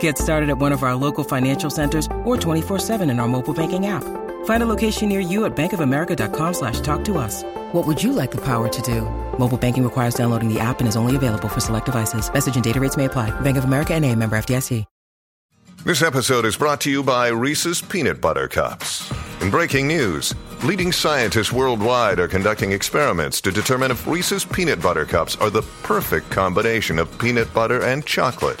Get started at one of our local financial centers or 24-7 in our mobile banking app. Find a location near you at bankofamerica.com slash talk to us. What would you like the power to do? Mobile banking requires downloading the app and is only available for select devices. Message and data rates may apply. Bank of America and a member FDIC. This episode is brought to you by Reese's Peanut Butter Cups. In breaking news, leading scientists worldwide are conducting experiments to determine if Reese's Peanut Butter Cups are the perfect combination of peanut butter and chocolate.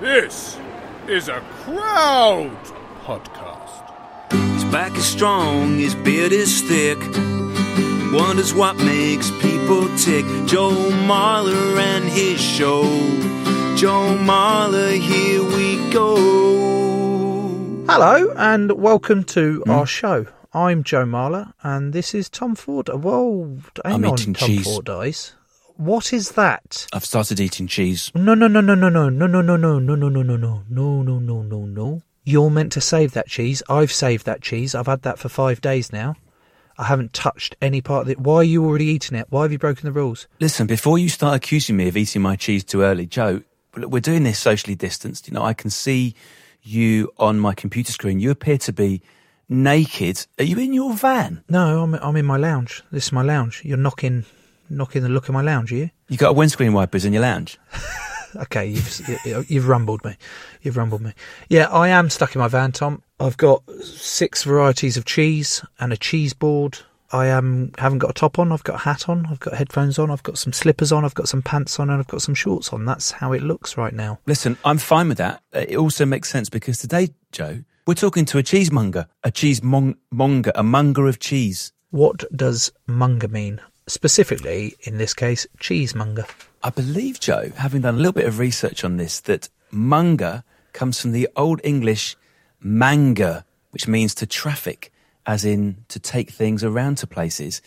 This is a crowd podcast. His back is strong, his beard is thick. Wonders what makes people tick. Joe Marler and his show. Joe Marler, here we go. Hello and welcome to hmm? our show. I'm Joe Marler and this is Tom Ford. Whoa, hang I'm on, eating Tom cheese. Fordyce. What is that? I've started eating cheese. No, no, no, no, no, no, no, no, no, no, no, no, no, no, no, no, no, no, no, no. You're meant to save that cheese. I've saved that cheese. I've had that for five days now. I haven't touched any part of it. Why are you already eating it? Why have you broken the rules? Listen, before you start accusing me of eating my cheese too early, Joe, look, we're doing this socially distanced. You know, I can see you on my computer screen. You appear to be naked. Are you in your van? No, I'm I'm in my lounge. This is my lounge. You're knocking knocking the look of my lounge, are you? You got a windscreen wipers in your lounge? Okay, you've you- you've rumbled me. You've rumbled me. Yeah, I am stuck in my van, Tom. I've got six varieties of cheese and a cheese board. I am haven't got a top on. I've got a hat on. I've got headphones on. I've got some slippers on. I've got some pants on, and I've got some shorts on. That's how it looks right now. Listen, I'm fine with that. Uh, It also makes sense because today, Joe, we're talking to a cheesemonger, a cheesemonger, a monger of cheese. What does monger mean? Specifically, in this case, cheesemonger. I believe, Joe, having done a little bit of research on this, that munger comes from the Old English manga, which means to traffic, as in to take things around to places.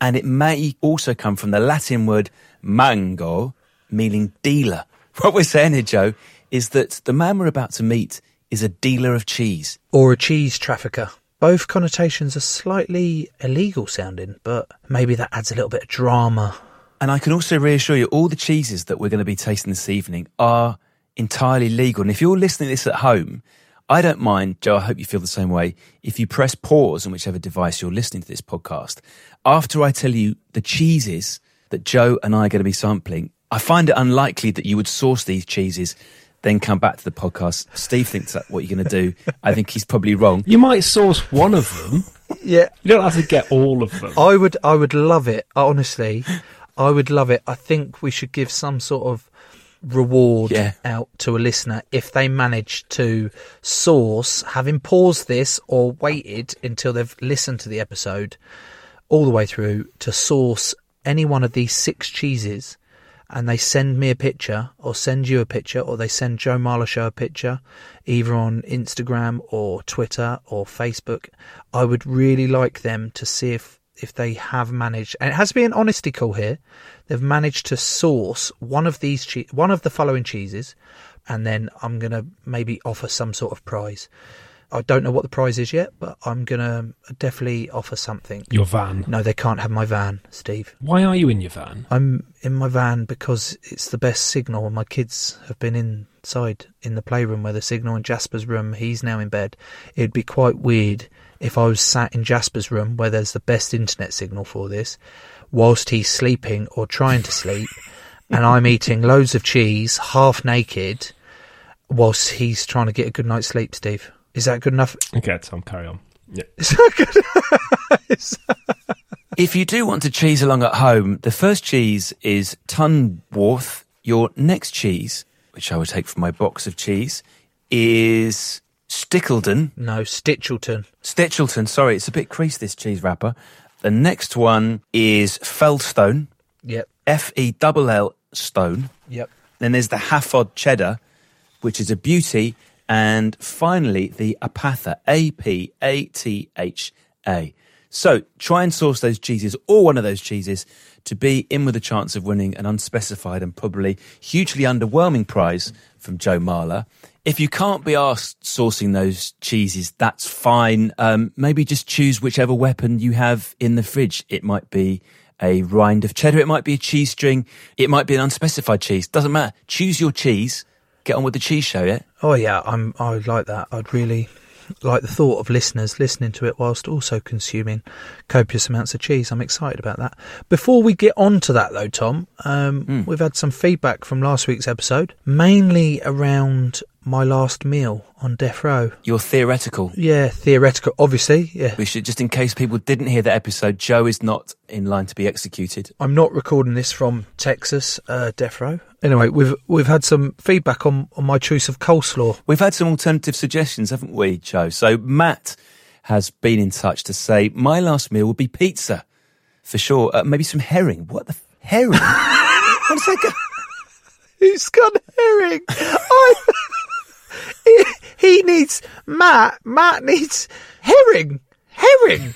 And it may also come from the Latin word mango, meaning dealer. What we're saying here, Joe, is that the man we're about to meet is a dealer of cheese. or a cheese trafficker. Both connotations are slightly illegal sounding, but maybe that adds a little bit of drama. And I can also reassure you, all the cheeses that we're going to be tasting this evening are entirely legal. And if you're listening to this at home, I don't mind, Joe, I hope you feel the same way. If you press pause on whichever device you're listening to this podcast, after I tell you the cheeses that Joe and I are going to be sampling, I find it unlikely that you would source these cheeses, then come back to the podcast. Steve thinks that's what you're going to do. I think he's probably wrong. You might source one of them. Yeah, You don't have to get all of them. I would, I would love it. Honestly, I would love it. I think we should give some sort of reward Yeah. out to a listener if they manage to source, having paused this or waited until they've listened to the episode all the way through to source any one of these six cheeses and they send me a picture or send you a picture or they send Joe Marler Show a picture either on Instagram or Twitter or Facebook, I would really like them to see if if they have managed, and it has to be an honesty call here. They've managed to source one of these che- one of the following cheeses, and then I'm gonna maybe offer some sort of prize. I don't know what the prize is yet, but I'm gonna definitely offer something. Your van. No, they can't have my van, Steve. Why are you in your van? I'm in my van because it's the best signal. My kids have been inside in the playroom where the signal in Jasper's room. He's now in bed. It'd be quite weird if I was sat in Jasper's room where there's the best internet signal for this, whilst he's sleeping or trying to sleep, and I'm eating loads of cheese, half naked, whilst he's trying to get a good night's sleep. Steve, is that good enough? Okay, Tom, carry on. Yeah. Is that good? Is- If you do want to cheese along at home, the first cheese is Tunworth. Your next cheese, which I will take from my box of cheese, is Stickledon. no, Stichelton. Stichelton, sorry, it's a bit creased, this cheese wrapper. The next one is Fellstone, Yep, F E L L Stone. yep. Then there's the Hafod Cheddar, which is a beauty. And finally, the Apatha, A P A T H A. So try and source those cheeses, or one of those cheeses, to be in with a chance of winning an unspecified and probably hugely underwhelming prize from Joe Marler. If you can't be asked sourcing those cheeses, that's fine. Um, maybe just choose whichever weapon you have in the fridge. It might be a rind of cheddar, it might be a cheese string, it might be an unspecified cheese. Doesn't matter. Choose your cheese. Get on with the cheese show, yeah? Oh yeah, I'm. I would like that. I'd really like the thought of listeners listening to it whilst also consuming copious amounts of cheese. I'm excited about that. Before we get on to that, though, Tom, um, we've had some feedback from last week's episode, mainly around my last meal on death row. You're theoretical. Yeah, theoretical, obviously. Yeah, We should, just in case people didn't hear that episode, Joe is not in line to be executed. I'm not recording this from Texas, uh, death row. Anyway, we've we've had some feedback on on my choice of coleslaw. We've had some alternative suggestions, haven't we, Joe? So Matt has been in touch to say, my last meal would be pizza, for sure. Uh, maybe some herring. What the f- herring? what does that go? He's got herring. I, he, he needs Matt. Matt needs herring. Herring.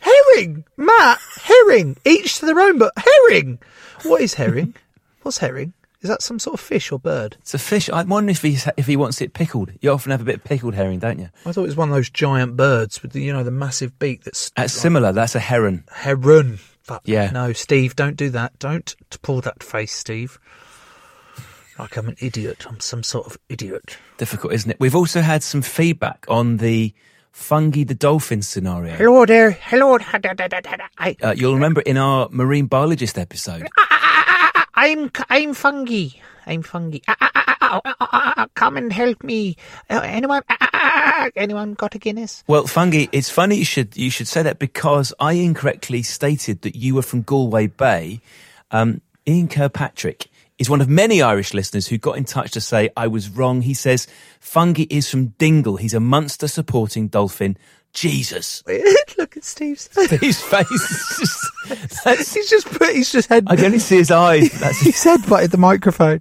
Herring. Matt. Herring. Each to their own, but herring. What is herring? What's herring? Is that some sort of fish or bird? It's a fish. I'm wondering if he's, if he wants it pickled. You often have a bit of pickled herring, don't you? I thought it was one of those giant birds with the, you know, the massive beak that's That's similar. That's a heron. heron. Fuck. Yeah. No, Steve, don't do that. Don't pull that face, Steve. Like I'm an idiot. I'm some sort of idiot. Difficult, isn't it? We've also had some feedback on the Fungie the dolphin scenario. Hello there. Hello. I, Uh, you'll remember in our marine biologist episode, I'm I'm Fungie. I'm Fungie. Ah, ah, ah, ah, ah, ah, ah, Come and help me. Uh, anyone? ah, ah, ah, ah, Anyone got a Guinness? Well, Fungie, it's funny you should you should say that because I incorrectly stated that you were from Galway Bay. Um, Ian Kirkpatrick is one of many Irish listeners who got in touch to say I was wrong. He says Fungie is from Dingle. He's a Munster supporting dolphin. Jesus, Look at Steve's. face. his face is just. He's just put. He's just head. I can only see his eyes. That's He's headbutted the microphone.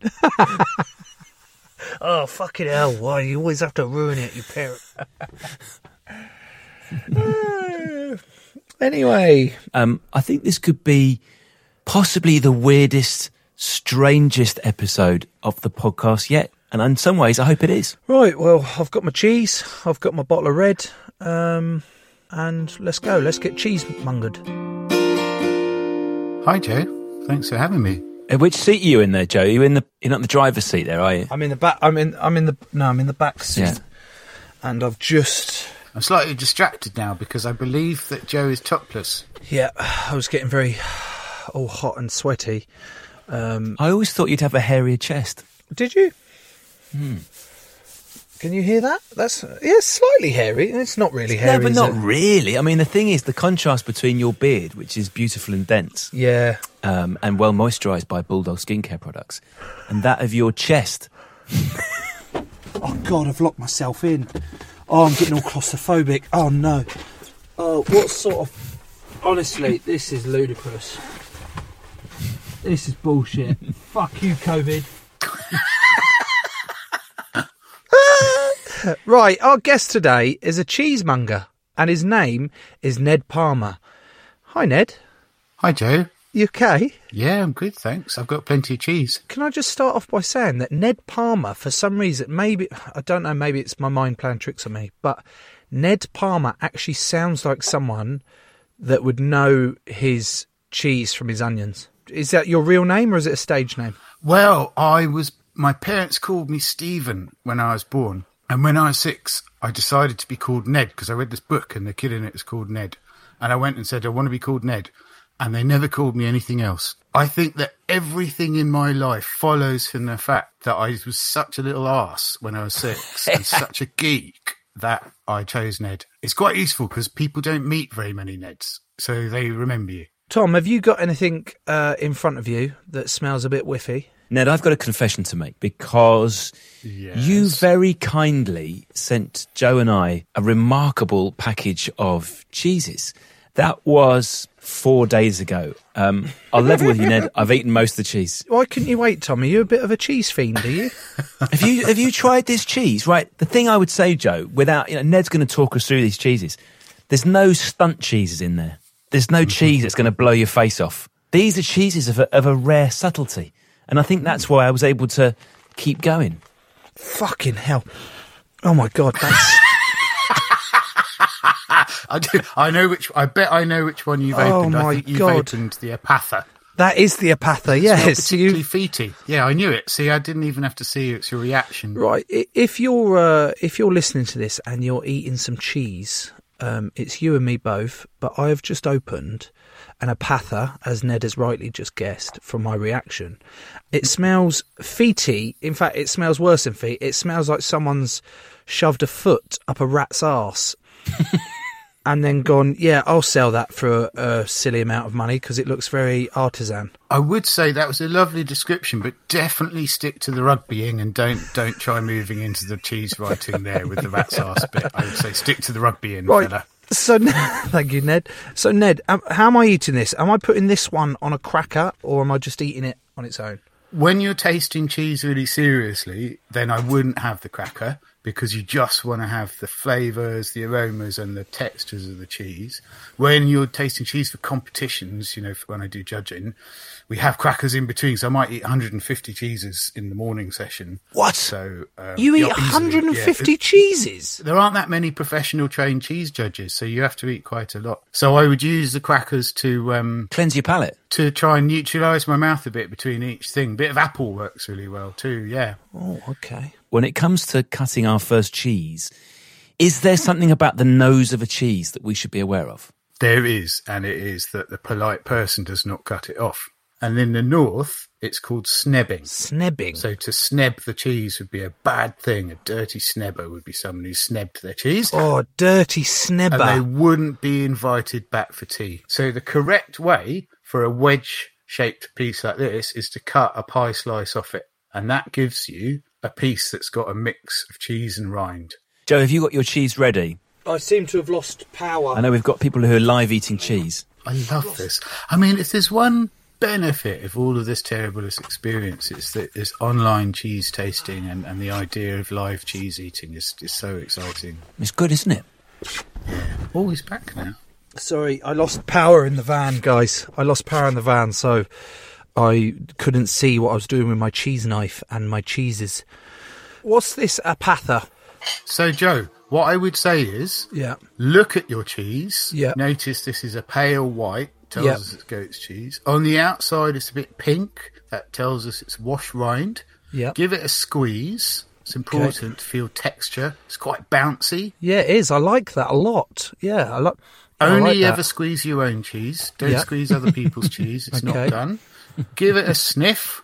oh fucking hell! Why you always have to ruin it, you parent? anyway, Um, I think this could be possibly the weirdest, strangest episode of the podcast yet. And in some ways, I hope it is. right. Well, I've got my cheese. I've got my bottle of red. Um, and let's go. Let's get cheese mungered. Hi, Joe. Thanks for having me. Uh, Which seat are you in there, Joe? Are you in the you're not in the driver's seat there, are you? I'm in the back. I'm in. I'm in the. No, I'm in the back seat. Yeah. And I've just. I'm slightly distracted now because I believe that Joe is topless. Yeah, I was getting very, all hot and sweaty. Um, I always thought you'd have a hairier chest. did you? Can you hear that? That's yeah, slightly hairy. It's not really hairy. no, but not it? really. I mean, the thing is, the contrast between your beard, which is beautiful and dense, Yeah. um, and well moisturised by Bulldog skincare products, and that of your chest. Oh God, I've locked myself in. Oh, I'm getting all claustrophobic. Oh no. Oh, what sort of? Honestly, this is ludicrous. This is bullshit. Fuck you, COVID. right, our guest today is a cheesemonger, and his name is Ned Palmer. Hi, Ned. Hi, Joe. You okay? Yeah, I'm good, thanks. I've got plenty of cheese. Can I just start off by saying that Ned Palmer, for some reason, maybe, I don't know, maybe it's my mind playing tricks on me, but Ned Palmer actually sounds like someone that would know his cheese from his onions. Is that your real name or is it a stage name? Well, I was. My parents called me Stephen when I was born. And when I was six, I decided to be called Ned because I read this book and the kid in it is called Ned. And I went and said, I want to be called Ned. And they never called me anything else. I think that everything in my life follows from the fact that I was such a little ass when I was six and such a geek that I chose Ned. It's quite useful because people don't meet very many Neds. So they remember you. Tom, have you got anything uh, in front of you that smells a bit whiffy? Ned, I've got a confession to make because you very kindly sent Joe and I a remarkable package of cheeses. That was four days ago. Um, I'll level with you, Ned. I've eaten most of the cheese. Why couldn't you wait, Tom? Are you a bit of a cheese fiend, are you? Have you have you tried this cheese? Right. The thing I would say, Joe, without you know, Ned's going to talk us through these cheeses. There's no stunt cheeses in there. There's no cheese that's going to blow your face off. These are cheeses of a, of a rare subtlety, and I think that's why I was able to keep going. Fucking hell. Oh my God, that's. I do. I know which. I bet I know which one you've Oh opened. my I think you've God. opened the Apatha. That is the apatha, It's not yes. particularly You, feety. Yeah, I knew it. See, I didn't even have to see it's your reaction. right. i- If you're uh, if you're listening to this and you're eating some cheese, um, it's you and me both. But I have just opened an apatha, as Ned has rightly just guessed from my reaction. It smells feety. In fact, it smells worse than feet. It smells like someone's shoved a foot up a rat's arse. And then gone, yeah, I'll sell that for a, a silly amount of money because it looks very artisan. I would say that was a lovely description, but definitely stick to the rugbying and don't don't try moving into the cheese writing there with the rat's ass bit. I would say stick to the rugbying, Right. fella. So, thank you, Ned. So, Ned, um, how am I eating this? Am I putting this one on a cracker or am I just eating it on its own? When you're tasting cheese really seriously, then I wouldn't have the cracker because you just want to have the flavours, the aromas, and the textures of the cheese. When you're tasting cheese for competitions, you know, for when I do judging, we have crackers in between. So I might eat 150 cheeses in the morning session. What? So um, You eat yeah, easily, 150 yeah. cheeses? There aren't that many professional trained cheese judges, so you have to eat quite a lot. So I would use the crackers to um, Cleanse your palate. to try and neutralise my mouth a bit between each thing. Bit of apple works really well too. Yeah. Oh, okay. When it comes to cutting our first cheese, is there something about the nose of a cheese that we should be aware of? There is, and it is that the polite person does not cut it off. And in the north, it's called snebbing. Snebbing. So to sneb the cheese would be a bad thing. A dirty snebber would be someone who snebbed their cheese. oh, dirty and they wouldn't be invited back for tea. So the correct way for a wedge shaped piece like this is to cut a pie slice off it. And that gives you a piece that's got a mix of cheese and rind. Joe, have you got your cheese ready? I seem to have lost power. I know we've got people who are live eating cheese. I love this. I mean, if there's one benefit of all of this terrible experience, it's that this online cheese tasting and, and the idea of live cheese eating is, is so exciting. It's good, isn't it? Oh, he's back now. Sorry, I lost power in the van, guys. I lost power in the van, so I couldn't see what I was doing with my cheese knife and my cheeses. What's this apatha? So, Joe, what I would say is Yeah. look at your cheese. Yeah. Notice this is a pale white, tells Yeah. us it's goat's cheese. On the outside, it's a bit pink. That tells us it's wash rind. Yeah. Give it a squeeze. It's important to feel texture. It's quite bouncy. Yeah, it is. I like that a lot. Yeah, I like. I Only like that. ever squeeze your own cheese. Don't Yeah. squeeze other people's cheese. It's Okay. not done. Give it a sniff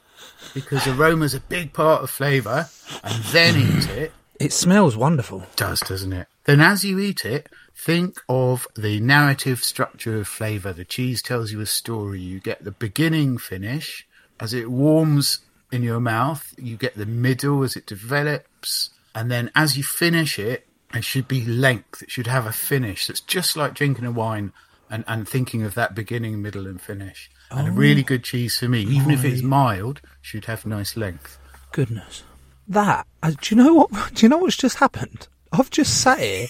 because aroma's a big part of flavour, and then eat mm. it. It smells wonderful. does, doesn't it? Then as you eat it, think of the narrative structure of flavour. The cheese tells you a story. You get the beginning finish as it warms in your mouth. You get the middle as it develops. And then as you finish it, it should be length. It should have a finish. That's just like drinking a wine and, and thinking of that beginning, middle and finish. And a really good cheese for me, even if it's mild, should have nice length. Goodness, that. Uh, do you know what? Do you know what's just happened? I've just sat here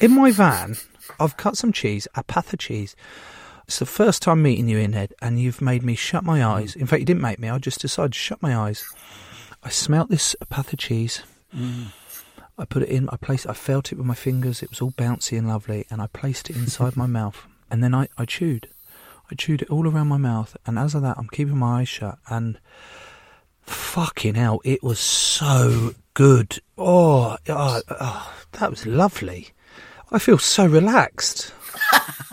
in my van. I've cut some cheese, a path of cheese. It's the first time meeting you in Ed, and you've made me shut my eyes. In fact, you didn't make me. I just decided to shut my eyes. I smelt this path of cheese. I put it in. I placed. I felt it with my fingers. It was all bouncy and lovely, and I placed it inside my mouth. And then I, I chewed. I chewed it all around my mouth, and as of that, I'm keeping my eyes shut. And fucking hell, it was so good. Oh, oh, oh that was lovely. I feel so relaxed.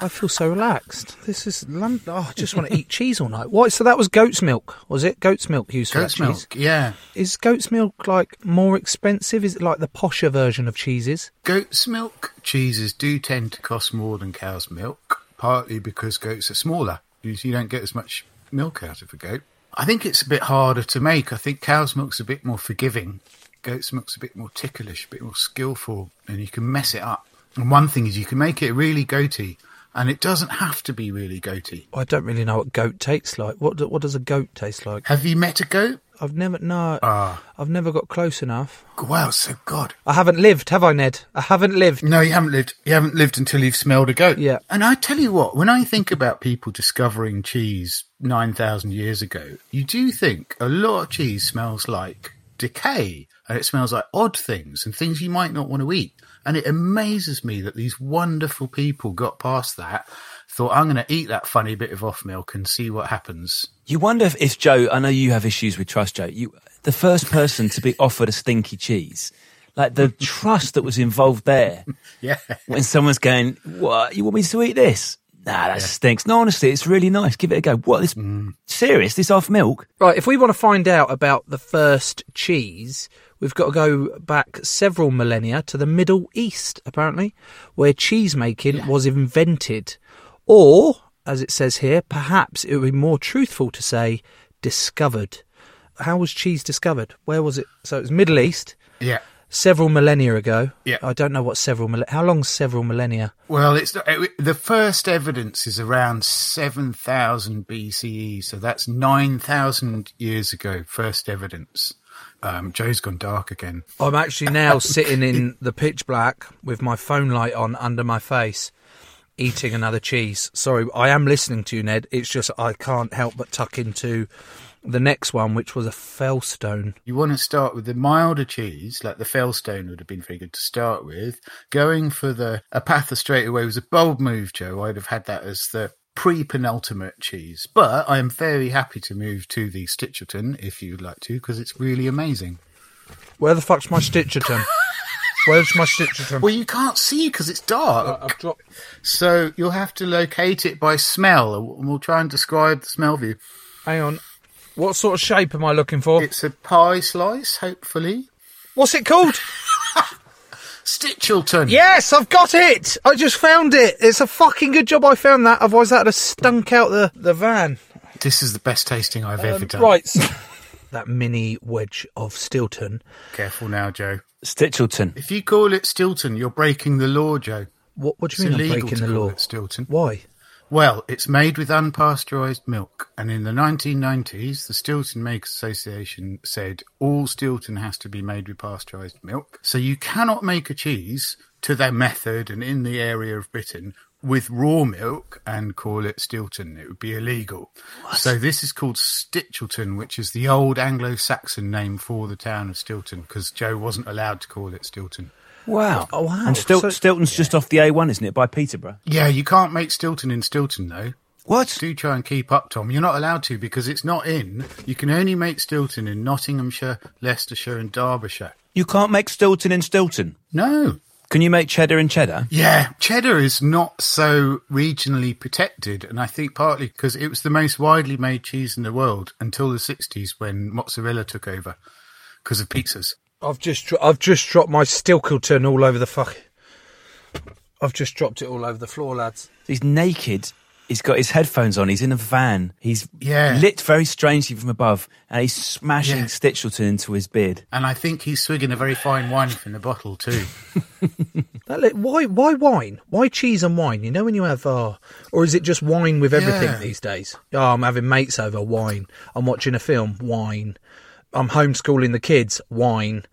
I feel so relaxed. This is London. Oh, I just want to eat cheese all night. What? So that was goat's milk, was it? Goat's milk used for Goat's that cheese. milk, yeah. Is goat's milk like more expensive? Is it like the posher version of cheeses? Goat's milk cheeses do tend to cost more than cow's milk, partly because goats are smaller. You you don't get as much milk out of a goat. I think it's a bit harder to make. I think cow's milk's a bit more forgiving. Goat's milk's a bit more ticklish, a bit more skillful, and you can mess it up. And one thing is you can make it really goaty, and it doesn't have to be really goaty. I don't really know what goat tastes like. What do, what does a goat taste like? Have you met a goat? I've never no. Ah. I've never got close enough. Wow, so God. I haven't lived, have I, Ned? I haven't lived. No, you haven't lived. You haven't lived until you've smelled a goat. Yeah. And I tell you what, when I think about people discovering cheese nine thousand years ago, you do think a lot of cheese smells like decay, and it smells like odd things and things you might not want to eat. And it amazes me that these wonderful people got past that. Thought I'm going to eat that funny bit of off milk and see what happens. You wonder if, if Joe, I know you have issues with trust, Joe. You, the first person to be offered a stinky cheese, like the trust that was involved there. Yeah. When someone's going, "What? You want me to eat this?" Nah, that stinks. No, honestly, it's really nice. Give it a go. What? This mm. serious? This off milk? Right, if we want to find out about the first cheese, we've got to go back several millennia to the Middle East, apparently, where cheese making was invented. Or, as it says here, perhaps it would be more truthful to say discovered. How was cheese discovered? Where was it? So it was Middle East, Yeah. several millennia ago. Yeah. I don't know what several millennia. How long's several millennia? Well, it's it- the first evidence is around 7000 BCE, so that's 9000 years ago. First evidence. Um, Joe's gone dark again. I'm actually now sitting in the pitch black with my phone light on under my face, eating another cheese. Sorry, I am listening to you, Ned. It's just I can't help but tuck into the next one, which was a fellstone. You want to start with the milder cheese, like the Fellstone would have been very good to start with. Going for the Apatha straight away was a bold move, Joe. I'd have had that as the pre-penultimate cheese. But I am very happy to move to the Stitcherton, if you'd like to, because it's really amazing. Where the fuck's my Stitcherton? Where's my Stitcherton? Well, you can't see because it's dark. I've dropped. So you'll have to locate it by smell, and we'll try and describe the smell view. Hang on. What sort of shape am I looking for? It's a pie slice, hopefully. What's it called? Stichelton. Yes, I've got it. I just found it. It's a fucking good job I found that. Otherwise, that'd have stunk out the, the van. This is the best tasting I've ever done. Um, Right. so- that mini wedge of Stilton. Careful now, Joe. Stichelton. If you call it Stilton, you're breaking the law, Joe. What, what do It's you mean I'm breaking to the call law? it Stilton. Why? Well, it's made with unpasteurised milk, and in the 1990s, the Stilton Makers Association said all Stilton has to be made with pasteurised milk. So you cannot make a cheese to their method and in the area of Britain with raw milk and call it Stilton. It would be illegal. So this is called Stichelton, which is the old Anglo-Saxon name for the town of Stilton, because Joe wasn't allowed to call it Stilton. Wow. Oh, wow. And Stil- So- Stilton's just off the A1, isn't it, by Peterborough? Yeah, you can't make Stilton in Stilton though. What? Do try and keep up, Tom. You're not allowed to because it's not in. You can only make Stilton in Nottinghamshire, Leicestershire, and Derbyshire. You can't make Stilton in Stilton. No. Can you make cheddar in cheddar? Yeah, cheddar is not so regionally protected, and I think partly because it was the most widely made cheese in the world until the 60s when mozzarella took over because of pizzas. I've just dro- I've just dropped my Stilton all over the fuck. I've just dropped it all over the floor, lads. He's naked. He's got his headphones on. He's in a van. He's Yeah. lit very strangely from above, and he's smashing Yeah. Stichelton into his beard. And I think he's swigging a very fine wine from the bottle too. That li- why why wine? Why cheese and wine? You know when you have uh, or is it just wine with everything Yeah. these days? Oh, I'm having mates over wine. I'm watching a film, wine. I'm homeschooling the kids, wine.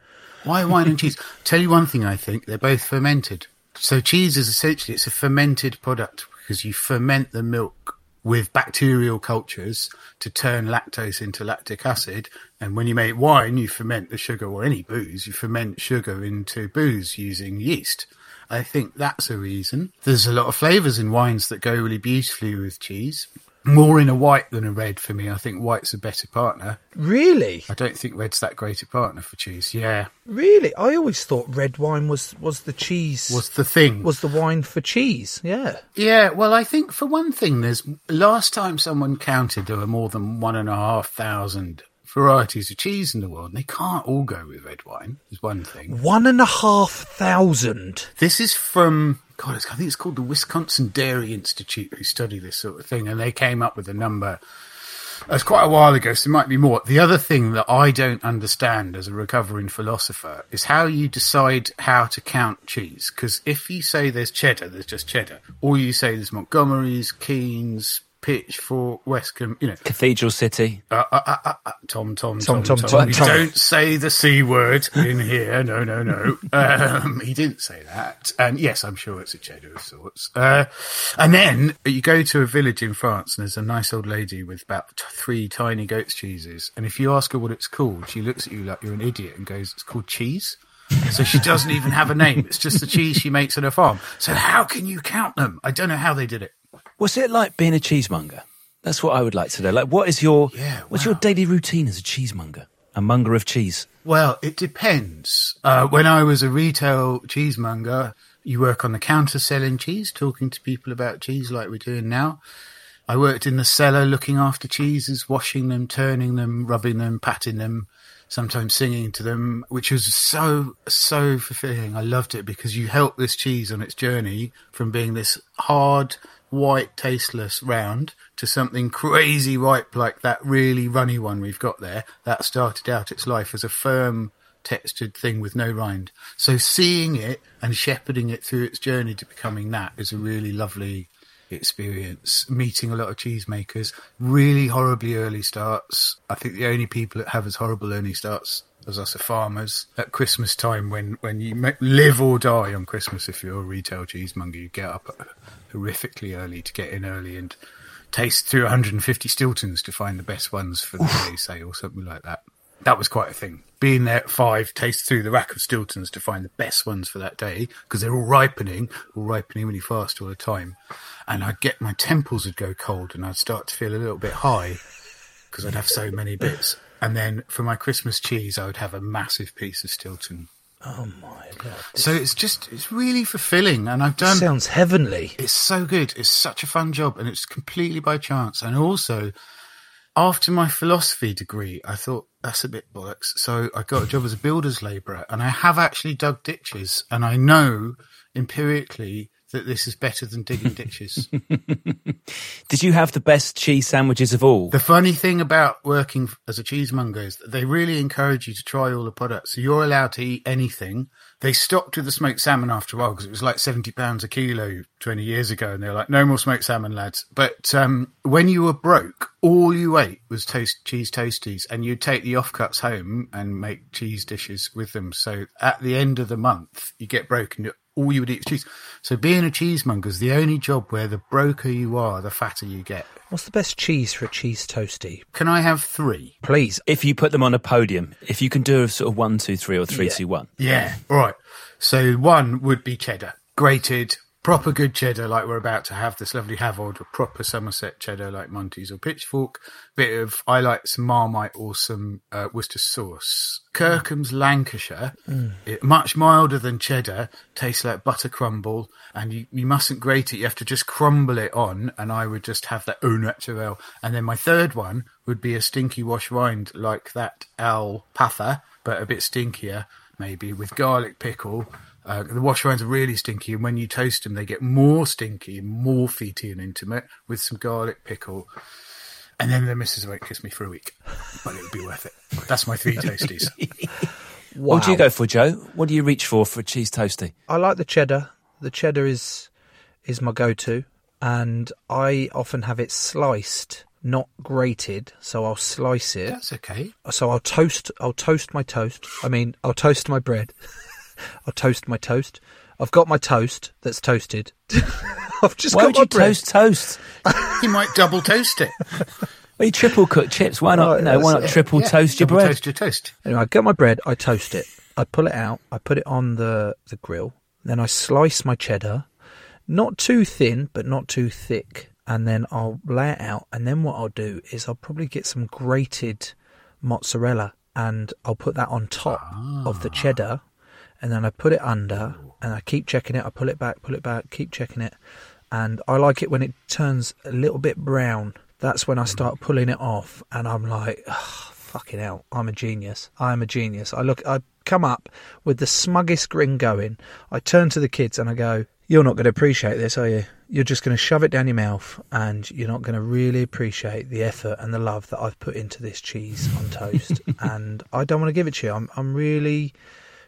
Why wine and cheese? Tell you one thing, I think they're both fermented. So cheese is essentially it's a fermented product because you ferment the milk with bacterial cultures to turn lactose into lactic acid. And when you make wine, you ferment the sugar, or any booze, you ferment sugar into booze using yeast. I think that's a reason. There's a lot of flavours in wines that go really beautifully with cheese. More in a white than a red for me. I think white's a better partner. Really? I don't think red's that great a partner for cheese. Yeah. Really? I always thought red wine was was the cheese Was the thing. was the wine for cheese. Yeah. Yeah, well, I think for one thing, there's last time someone counted, there were more than one and a half thousand varieties of cheese in the world. And they can't all go with red wine. Is one thing. One and a half thousand. This is from God. I think it's called the Wisconsin Dairy Institute who study this sort of thing, and they came up with a number. Uh, That's quite a while ago, so it might be more. The other thing that I don't understand as a recovering philosopher is how you decide how to count cheese. Because if you say there's cheddar, there's just cheddar, or you say there's Montgomery's, Keens, Pitchfork, Westcombe, you know, Cathedral City. uh, uh, uh, uh, uh, Tom, Tom, Tom, Tom, Tom, Tom, Tom, Tom. Don't say the c word in here. No, no, no. Um, he didn't say that. And yes, I'm sure it's a cheddar of sorts. Uh, and then you go to a village in France, and there's a nice old lady with about t- three tiny goat's cheeses. And if you ask her what it's called, she looks at you like you're an idiot and goes, "It's called cheese." So she doesn't even have a name. It's just the cheese she makes on her farm. So how can you count them? I don't know how they did it. What's it like being a cheesemonger? That's what I would like to know. Like, what is your Yeah, what's wow. your daily routine as a cheesemonger? A monger of cheese. Well, it depends. Uh, when I was a retail cheesemonger, you work on the counter selling cheese, talking to people about cheese like we're doing now. I worked in the cellar looking after cheeses, washing them, turning them, rubbing them, patting them, sometimes singing to them, which was so, so fulfilling. I loved it because you help this cheese on its journey from being this hard, white, tasteless round to something crazy ripe like that really runny one we've got there. That started out its life as a firm, textured thing with no rind. So seeing it and shepherding it through its journey to becoming that is a really lovely experience. Meeting a lot of cheesemakers, really horribly early starts. I think the only people that have as horrible early starts as us are farmers at Christmas time when, when you live or die on Christmas if you're a retail cheesemonger, you get up horrifically early to get in early and taste through 150 Stiltons to find the best ones for the day, say, or something like that. That was quite a thing. Being there at five, taste through the rack of Stiltons to find the best ones for that day because they're all ripening, all ripening really fast all the time. And I'd get my temples would go cold and I'd start to feel a little bit high because I'd have so many bits. And then for my Christmas cheese, I would have a massive piece of Stilton. Oh my god. So it's just, it's really fulfilling. And I've done. Sounds heavenly. It's so good. It's such a fun job, and it's completely by chance. And also, after my philosophy degree, I thought that's a bit bollocks. So I got a job as a builder's labourer, and I have actually dug ditches, and I know empirically that this is better than digging ditches. Did you have the best cheese sandwiches of all? The funny thing about working as a cheesemonger is that they really encourage you to try all the products. So you're allowed to eat anything. They stopped with the smoked salmon after a while because it was like seventy pounds a kilo twenty years ago, and they were like, "No more smoked salmon, lads." But um, when you were broke, all you ate was toast cheese toasties, and you'd take the offcuts home and make cheese dishes with them. So at the end of the month, you get broke and all you would eat was cheese. So being a cheesemonger is the only job where the broker you are, the fatter you get. What's the best cheese for a cheese toasty? Can I have three? Please. if you put them on a podium, if you can do a sort of one, two, three, or three, Yeah. two, one. Yeah. All right. So one would be cheddar, grated, proper good cheddar, like we're about to have this lovely Hafod, or proper Somerset cheddar, like Monty's or Pitchfork. Bit of I like some Marmite or some uh, Worcester sauce. Kirkham's Lancashire, it, much milder than cheddar, tastes like butter crumble, and you, you mustn't grate it. You have to just crumble it on, and I would just have that au naturel. And then my third one would be a stinky wash rind like that Apatha, but a bit stinkier, maybe with garlic pickle. Uh, the wash rinds are really stinky, and when you toast them, they get more stinky, more feety and intimate with some garlic pickle. And then the missus won't kiss me for a week, but it'll be worth it. That's my three toasties. What do you go for, Joe? What do you reach for for a cheese toasty? I like the cheddar. The cheddar is is my go-to, and I often have it sliced, not grated. So I'll slice it. That's okay. So I'll toast. I'll toast my toast. I mean, I'll toast my bread. I'll toast my toast. I've got my toast that's toasted. I've just Why got would my you bread. toast toast? You might double toast it. Well, you triple cook chips. Why not? Right, no, why not it. triple Yeah, toast your double bread? Toast your toast. Anyway, I get my bread, I toast it, I pull it out, I put it on the, the grill, then I slice my cheddar, not too thin, but not too thick, and then I'll lay it out. And then what I'll do is I'll probably get some grated mozzarella and I'll put that on top of the ah. cheddar, and then I put it under, and I keep checking it. I pull it back, pull it back, keep checking it, and I like it when it turns a little bit brown. That's when I mm. start pulling it off, and I'm like, "Ugh, fucking hell, I'm a genius. I'm a genius. I look, I come up with the smuggest grin going. I turn to the kids and I go, You're not going to appreciate this, are you? You're just going to shove it down your mouth and you're not going to really appreciate the effort and the love that I've put into this cheese on toast. and I don't want to give it to you. I'm, I'm really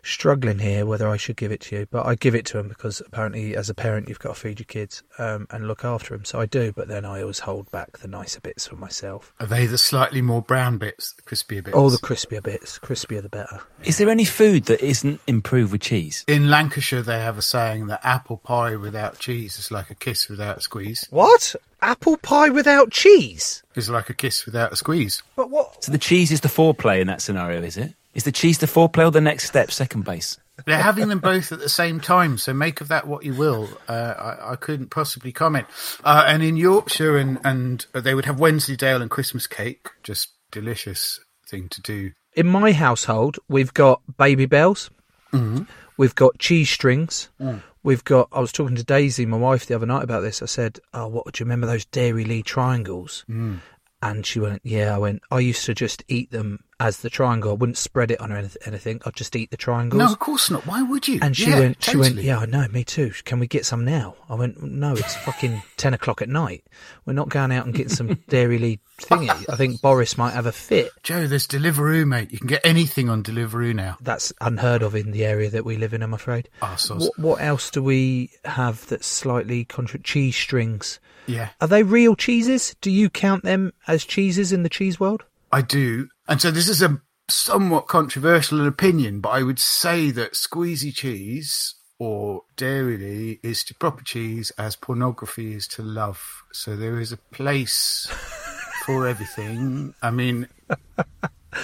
struggling here whether I should give it to you, but I give it to him because apparently, as a parent, you've got to feed your kids um, and look after them. So I do, but then I always hold back the nicer bits for myself. Are they the slightly more brown bits, the crispier bits? All the crispier bits, crispier the better. Is there any food that isn't improved with cheese? In Lancashire, they have a saying that apple pie without cheese is like a kiss without a squeeze. What? Apple pie without cheese? Is like a kiss without a squeeze. But what? So the cheese is the foreplay in that scenario, is it? Is the cheese the foreplay or the next step, second base? They're having them both at the same time, so make of that what you will. Uh, I, I couldn't possibly comment. Uh, and in Yorkshire, and, and they would have Wensleydale and Christmas cake, just delicious thing to do. In my household, we've got Babybels, Mm-hmm. we've got cheese strings, Mm. we've got. I was talking to Daisy, my wife, the other night about this. I said, "Oh, what do you remember those Dairylea triangles?" Mm. And she went, "Yeah." I went, "I used to just eat them as the triangle. I wouldn't spread it on anything. I'd just eat the triangles." No, of course not. Why would you? And she Yeah, went, she went, yeah, I know, me too. Can we get some now? I went, no, it's fucking 10 o'clock at night. We're not going out and getting some Dairylea thingy. I think Boris might have a fit. Joe, there's Deliveroo, mate. You can get anything on Deliveroo now. That's unheard of in the area that we live in, I'm afraid. Oh. What, what else do we have that's slightly contra- cheese strings? Yeah, Are they real cheeses? Do you count them as cheeses in the cheese world? I do. And so this is a somewhat controversial opinion, but I would say that squeezy cheese or dairy is to proper cheese as pornography is to love. So there is a place for everything. I mean,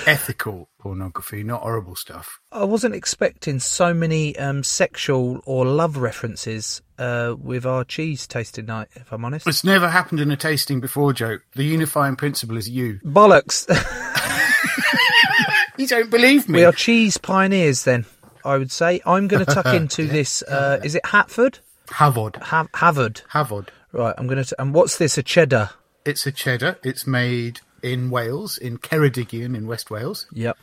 ethical pornography, not horrible stuff. I wasn't expecting so many um, sexual or love references uh, with our cheese tasting night, if I'm honest. It's never happened in a tasting before, Joe. The unifying principle is you. Bollocks. You don't believe me. We are cheese pioneers, then. I would say I'm going to tuck into this. Uh, is it Hatford? Hafod. Ha- Havard. Hafod. Right. I'm going to. And what's this? A cheddar. It's a cheddar. It's made in Wales, in Ceredigion in West Wales. Yep.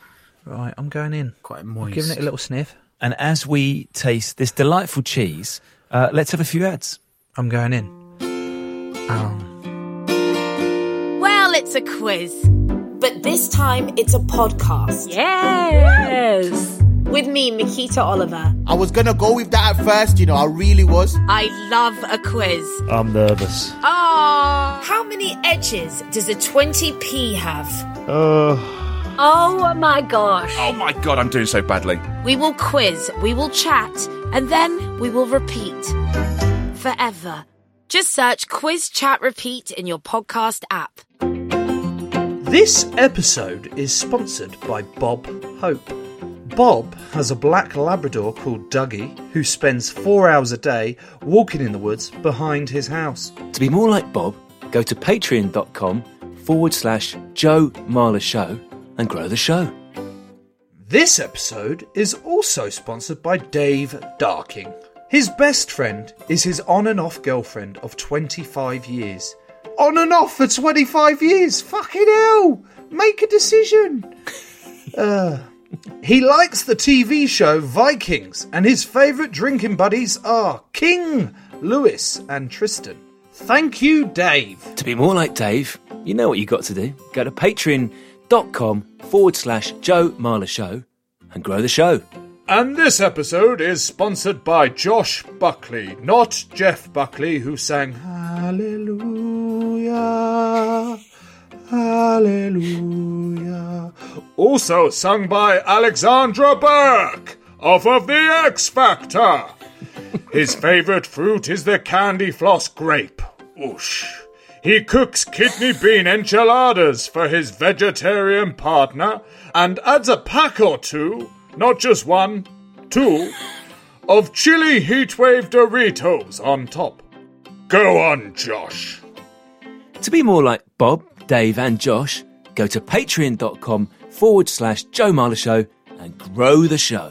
Right. I'm going in. Quite I'm moist. giving it a little sniff. And as we taste this delightful cheese, uh, let's have a few ads. I'm going in. Oh. Well, it's a quiz. But this time it's a podcast. Yes. With me, Nikita Oliver. I was gonna go with that at first, you know, I really was. I love a quiz. I'm nervous. Ah, how many edges does a 20p have? Uh, Oh my gosh. Oh my god, I'm doing so badly. We will quiz, we will chat, and then we will repeat. Forever. Just search Quiz Chat Repeat in your podcast app. This episode is sponsored by Bob Hope. Bob has a black Labrador called Dougie who spends four hours a day walking in the woods behind his house. To be more like Bob, go to patreon.com forward slash Joe Marler Show and grow the show. This episode is also sponsored by Dave Darking. His best friend is his on and off girlfriend of 25 years. On and off for 25 years? Fucking hell! Make a decision! Uh, he likes the TV show Vikings, and his favourite drinking buddies are King, Lewis, and Tristan. Thank you, Dave. To be more like Dave, you know what you got to do. Go to patreon.com forward slash Joe Marler Show and grow the show. And this episode is sponsored by Josh Buckley, not Jeff Buckley, who sang Hallelujah, Also sung by Alexandra Burke, off of The X Factor. His favorite fruit is the candy floss grape. Oosh. He cooks kidney bean enchiladas for his vegetarian partner and adds a pack or two, not just one, two, of chili heatwave Doritos on top. Go on, Josh. To be more like Bob, Dave, and Josh, go to patreon.com forward slash Joe Marler Show and grow the show.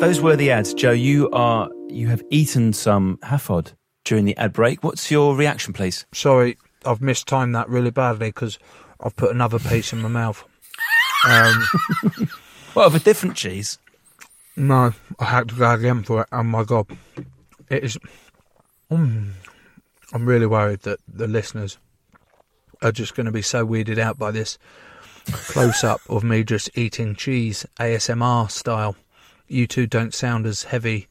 Those were the ads, Joe. You are you have eaten some Hafod during the ad break. What's your reaction, please? Sorry, I've mistimed that really badly because I've put another piece in my mouth. Um, what of a different cheese? No, I had to go again for it. Oh my god, it is. Mm, I'm really worried that the listeners are just going to be so weirded out by this close up of me just eating cheese ASMR style. You two don't sound as heavy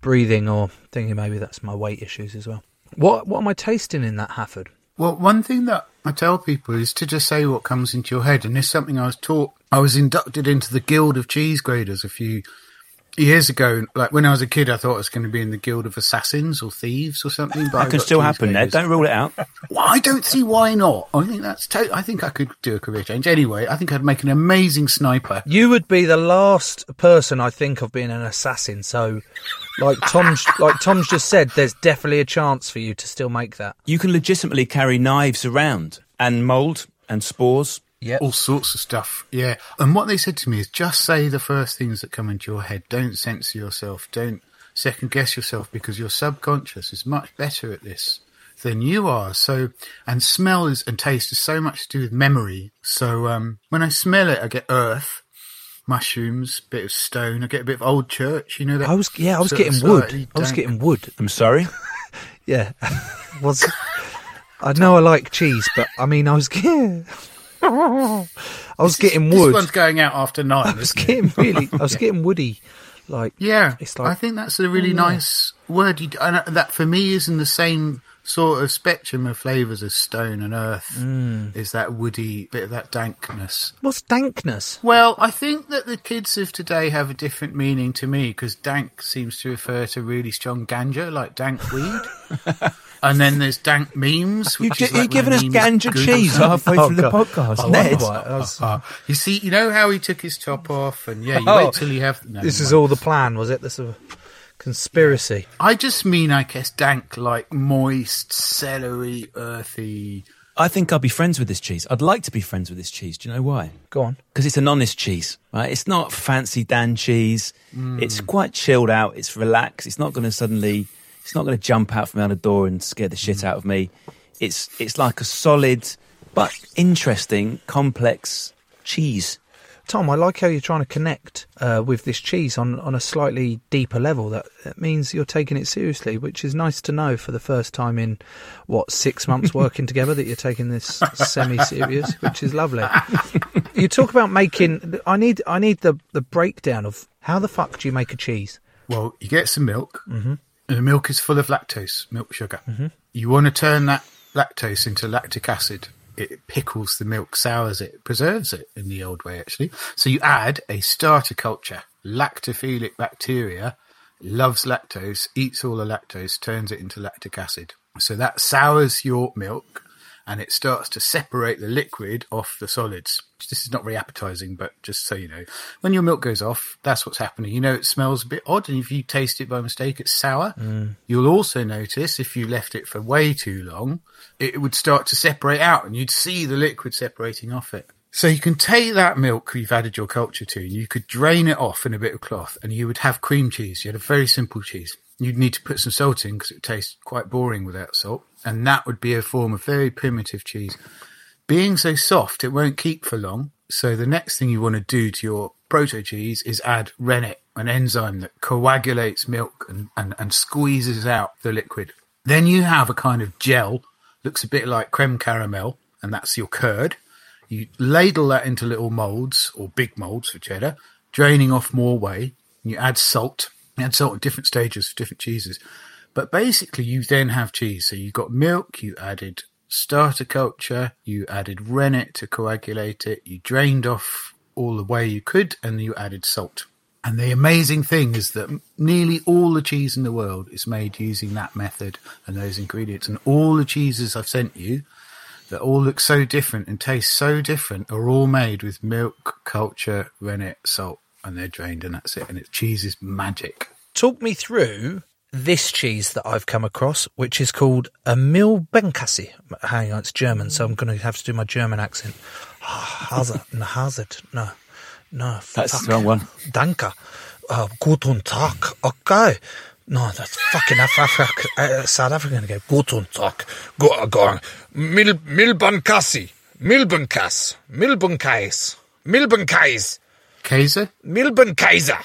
breathing or thinking maybe that's my weight issues as well. What what am I tasting in that Hafod? Well, one thing that I tell people is to just say what comes into your head. And is something I was taught. I was inducted into the Guild of Cheese Graders a few years ago. Like when I was a kid, I thought I was going to be in the Guild of Assassins or Thieves or something. But I That can still happen, Ned. Don't rule it out. Well, I don't see why not. I think that's. To- I think I could do a career change. Anyway, I think I'd make an amazing sniper. You would be the last person I think of being an assassin. So, like Tom's, like Tom's just said, there's definitely a chance for you to still make that. You can legitimately carry knives around and mould and spores. Yeah, all sorts of stuff. Yeah, and what they said to me is just say the first things that come into your head. Don't censor yourself. Don't second guess yourself because your subconscious is much better at this than you are. So, and smell is and taste is so much to do with memory. So, um, when I smell it, I get earth, mushrooms, bit of stone. I get a bit of old church. You know that. I was yeah, I was getting wood. I was getting wood. I'm sorry. Yeah, was I know I like cheese, but I mean I was getting. I was getting This wood. one's going out after nine. I was isn't it? getting really. I was getting woody. Like Yeah, it's like I think that's a really Oh, yeah. nice word. You, and uh, that for me is in the same sort of spectrum of flavours as stone and earth. Mm. Is that woody bit of that dankness? what's dankness? Well, I think that the kids of today have a different meaning to me because dank seems to refer to really strong ganja, like dank weed. And then there's dank memes. You Which gi- is you like giving us memes ganja cheese something. halfway Oh, through the podcast, I Ned? wonder why. I was- You see, you know how he took his top off, and yeah, you Oh, wait till you have. no, this never is mind. all the plan, was it? This is a conspiracy. I just mean, I guess, dank, like moist, celery, earthy. I think I'll be friends with this cheese. I'd like to be friends with this cheese. Do you know why? Go on. Because it's an honest cheese, right? It's not fancy Dan cheese. Hmm. It's quite chilled out. It's relaxed. It's not going to suddenly, it's not going to jump out from out the door and scare the shit out of me. It's it's like a solid but interesting, complex cheese. Tom, I like how you're trying to connect uh, with this cheese on, on a slightly deeper level. That, that means you're taking it seriously, which is nice to know for the first time in what six months working together that you're taking this semi-serious, which is lovely. you talk about making. I need I need the the breakdown of how the fuck do you make a cheese? Well, you get some milk, Mhm. And the milk is full of lactose, milk sugar. Mhm. You want to turn that lactose into lactic acid. It pickles the milk, sours it, preserves it in the old way, actually. So you add a starter culture. Lactophilic bacteria loves lactose, eats all the lactose, turns it into lactic acid. So that sours your milk and it starts to separate the liquid off the solids. This is not very appetizing, but just so you know, when your milk goes off, that's what's happening. You know, it smells a bit odd, and if you taste it by mistake, it's sour. Mm. You'll also notice if you left it for way too long, it would start to separate out, and you'd see the liquid separating off it. So you can take that milk you've added your culture to, and you could drain it off in a bit of cloth, and you would have cream cheese. You had a very simple cheese. You'd need to put some salt in because it tastes quite boring without salt, and that would be a form of very primitive cheese. Being so soft, it won't keep for long. So the next thing you want to do to your proto cheese is add rennet, an enzyme that coagulates milk and, and, and squeezes out the liquid. Then you have a kind of gel, looks a bit like creme caramel, and that's your curd. You ladle that into little molds or big molds for cheddar, draining off more whey. You add salt. You add salt at different stages for different cheeses. But basically, you then have cheese. So you've got milk, you added starter culture, you added rennet to coagulate it, you drained off all the way you could, and you added salt. And the amazing thing is that nearly all the cheese in the world is made using that method and those ingredients. And all the cheeses I've sent you that all look so different and taste so different are all made with milk, culture, rennet, salt, and they're drained, and that's it. And it's cheese is magic. Talk me through this cheese that I've come across, which is called a Milbenkassi. Hang on, it's German, so I'm going to have to do my German accent. Hazard, no, Hazard, no, no. That's fuck. the wrong one. Danke. Uh, guten Tag. Okay. No, that's fucking Af- Af- uh, South African again. Guten Tag. Go, go on. Mil, Milbenkassi. Milbenkass. Milbenkais. Milbenkais. Kaiser? Milbenkaiser.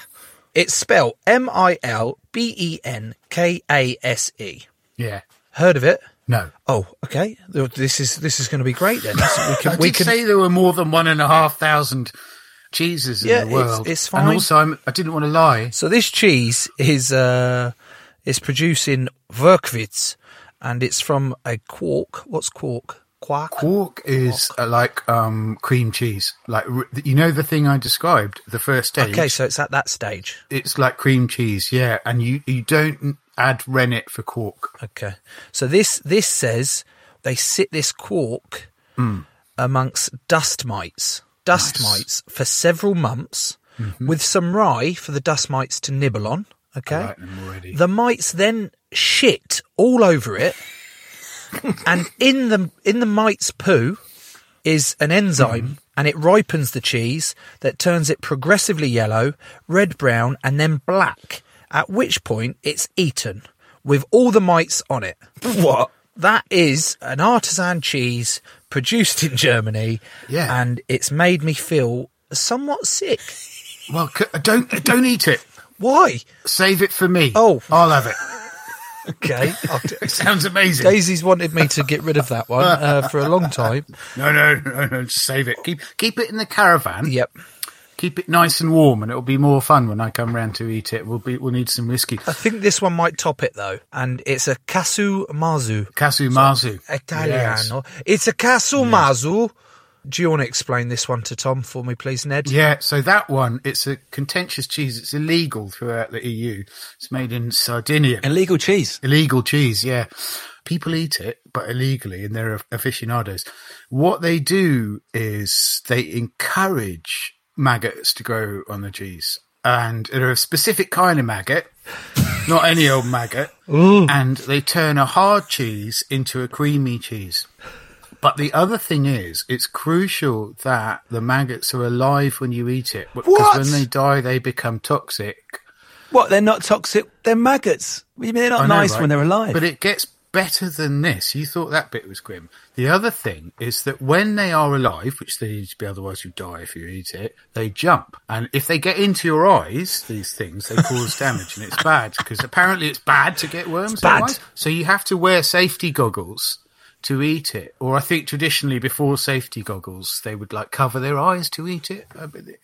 It's spelled M I L B E N K A S E. Yeah. Heard of it? No. Oh, okay. This is this is going to be great then. We can, I we did can say there were more than one and a half thousand cheeses in Yeah, the world. it's And fine. And also, I'm, I didn't want to lie. So this cheese is uh is produced in Würchwitz, and it's from a quark. What's quark? Quark. Quark is uh, like um, cream cheese. Like you know the thing I described, the first stage. Okay, so it's at that stage. it's like cream cheese, yeah. And you you don't add rennet for quark. Okay, so this this says they sit this quark Mm. amongst dust mites, dust mites for several months, Mhm. with some rye for the dust mites to nibble on. Okay, like the mites then shit all over it, and in the in the mites poo is an enzyme, mm-hmm. and it ripens the cheese that turns it progressively yellow, red brown, and then black. At which point it's eaten with all the mites on it. What? That is an artisan cheese produced in Germany, Yeah. and it's made me feel somewhat sick. Well, don't don't eat it. Why? Save it for me. Oh, I'll have it. Okay, It sounds amazing. Daisy's wanted me to get rid of that one uh, for a long time. No, no, no, no. Just save it. Keep keep it in the caravan. Yep. Keep it nice and warm, and it'll be more fun when I come round to eat it. We'll be we'll need some whiskey. I think this one might top it though, and it's a casu marzu. Casu marzu. Italiano. It's a casu marzu. Do you want to explain this one to Tom for me, please, Ned? Yeah, so that one, it's a contentious cheese. It's illegal throughout the EU. It's made in Sardinia. Illegal cheese. Illegal cheese, yeah. People eat it, but illegally, and they're aficionados. What they do is they encourage maggots to grow on the cheese. And they're a specific kind of maggot, not any old maggot. And they turn a hard cheese into a creamy cheese. But the other thing is, it's crucial that the maggots are alive when you eat it. Because What? when they die, they become toxic. What? They're not toxic. They're maggots. What you mean they're not know, nice right? when they're alive? But it gets better than this. You thought that bit was grim. The other thing is that when they are alive, which they need to be, otherwise you die if you eat it, they jump. And if they get into your eyes, these things, they cause damage and it's bad because apparently it's bad to get worms. bad. otherwise. So you have to wear safety goggles to eat it. Or I think traditionally before safety goggles, they would like cover their eyes to eat it.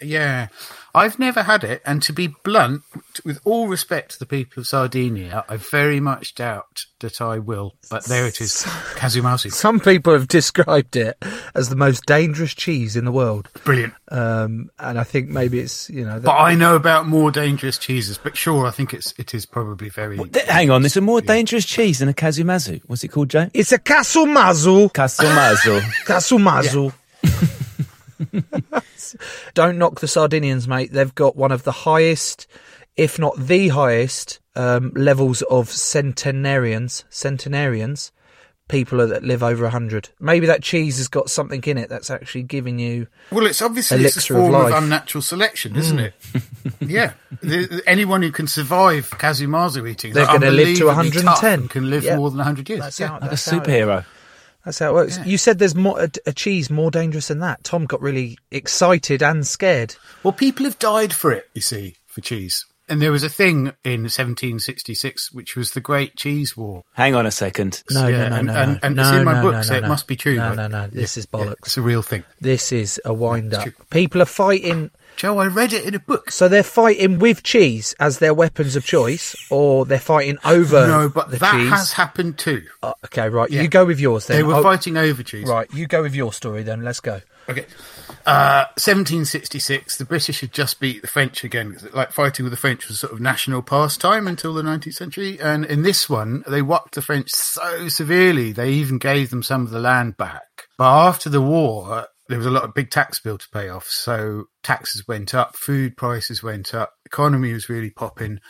Yeah. I've never had it. And to be blunt, with all respect to the people of Sardinia, I very much doubt that I will. But there it is. Casu marzu. Some people have described it as the most dangerous cheese in the world. Brilliant. Um, and I think maybe it's you know. But I know about more dangerous cheeses. But sure, I think it's it is probably very. Th- Hang on, there's a more dangerous cheese than a casu marzu. What's it called, Joe? It's a casu marzu. Kasumazu. Casu marzu. Don't knock the Sardinians, mate. They've got one of the highest, if not the highest, um, levels of centenarians. Centenarians, people that live over hundred. Maybe that cheese has got something in it that's actually giving you. Well, it's obviously it's a elixir of form of, unnatural selection, isn't Mm. it? yeah. The, the- anyone who can survive casu marzu eating, They're going gonna live to 110. and can live Yeah. more than 100 years. That's yeah. how- that's how it- That's how it works. Yeah. You said there's more a, a cheese more dangerous than that. Tom got really excited and scared. Well, people have died for it, you see, for cheese. And there was a thing in 1766, which was the Great Cheese War. Hang on a second. No, Yeah, no, no, and- no, no. and no, it's in my no, book, no, so no, it no. must be true, No, right? no, no. This Yeah, is yeah, bollocks. it's a real thing. This is a wind up. People are fighting. Joe, I read it in a book. So they're fighting with cheese as their weapons of choice, or they're fighting over. no, but the that cheese. has happened too. Uh, okay, right. Yeah. You go with yours then. They were Oh, fighting over cheese. Right, you go with your story then. Let's go. Okay. Uh, 1766, the British had just beat the French again. Like fighting with the French was sort of national pastime until the 19th century. And in this one, they whopped the French so severely, they even gave them some of the land back. But after the war, there was a lot of big tax bill to pay off. So taxes went up, food prices went up, economy was really popping.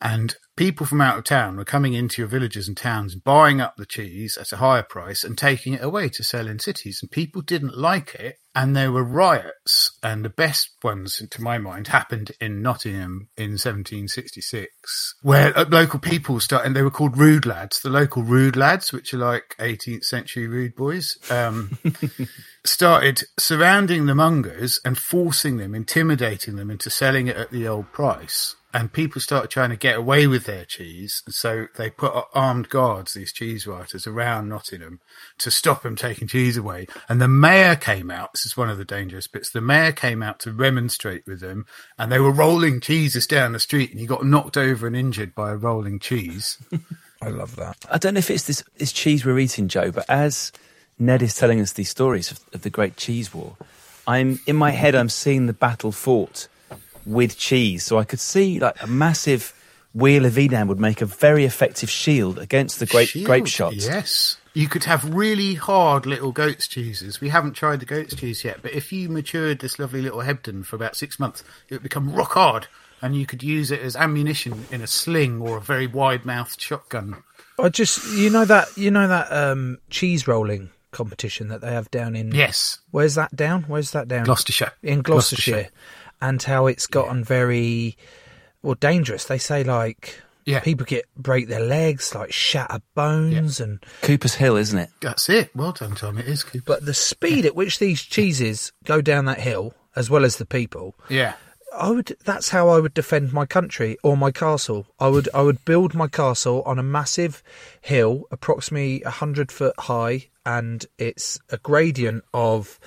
And people from out of town were coming into your villages and towns, buying up the cheese at a higher price and taking it away to sell in cities. And people didn't like it. And there were riots. And the best ones, to my mind, happened in Nottingham in 1766, where uh, local people started, and they were called rude lads, the local rude lads, which are like 18th century rude boys. Um, started surrounding the mongers and forcing them, intimidating them into selling it at the old price. And people started trying to get away with their cheese. And so they put armed guards, these cheese writers, around Nottingham to stop them taking cheese away. And the mayor came out. This is one of the dangerous bits. The mayor came out to remonstrate with them and they were rolling cheeses down the street and he got knocked over and injured by a rolling cheese. I love that. I don't know if it's this, this cheese we're eating, Joe, but as Ned is telling us these stories of, of the Great Cheese War, I'm in my head. I'm seeing the battle fought with cheese, so I could see like a massive wheel of Edam would make a very effective shield against the great Shield, grape shot. Yes. You could have really hard little goat's cheeses. We haven't tried the goat's cheese yet, but if you matured this lovely little Hebden for about six months, it would become rock hard, and you could use it as ammunition in a sling or a very wide-mouthed shotgun. I just you know that you know that um, cheese rolling competition that they have down in Yes. Where's that down? Where's that down? Gloucestershire. In Gloucestershire, Gloucestershire. And how it's gotten very well dangerous. They say like Yeah. people get break their legs, like shatter bones, and Cooper's Hill, isn't it? That's it. Well done, Tom. It is. Cooper. but the speed at which these cheeses go down that hill, as well as the people, Yeah. I would. That's how I would defend my country or my castle. I would. I would build my castle on a massive hill, approximately a hundred foot high, and it's a gradient of.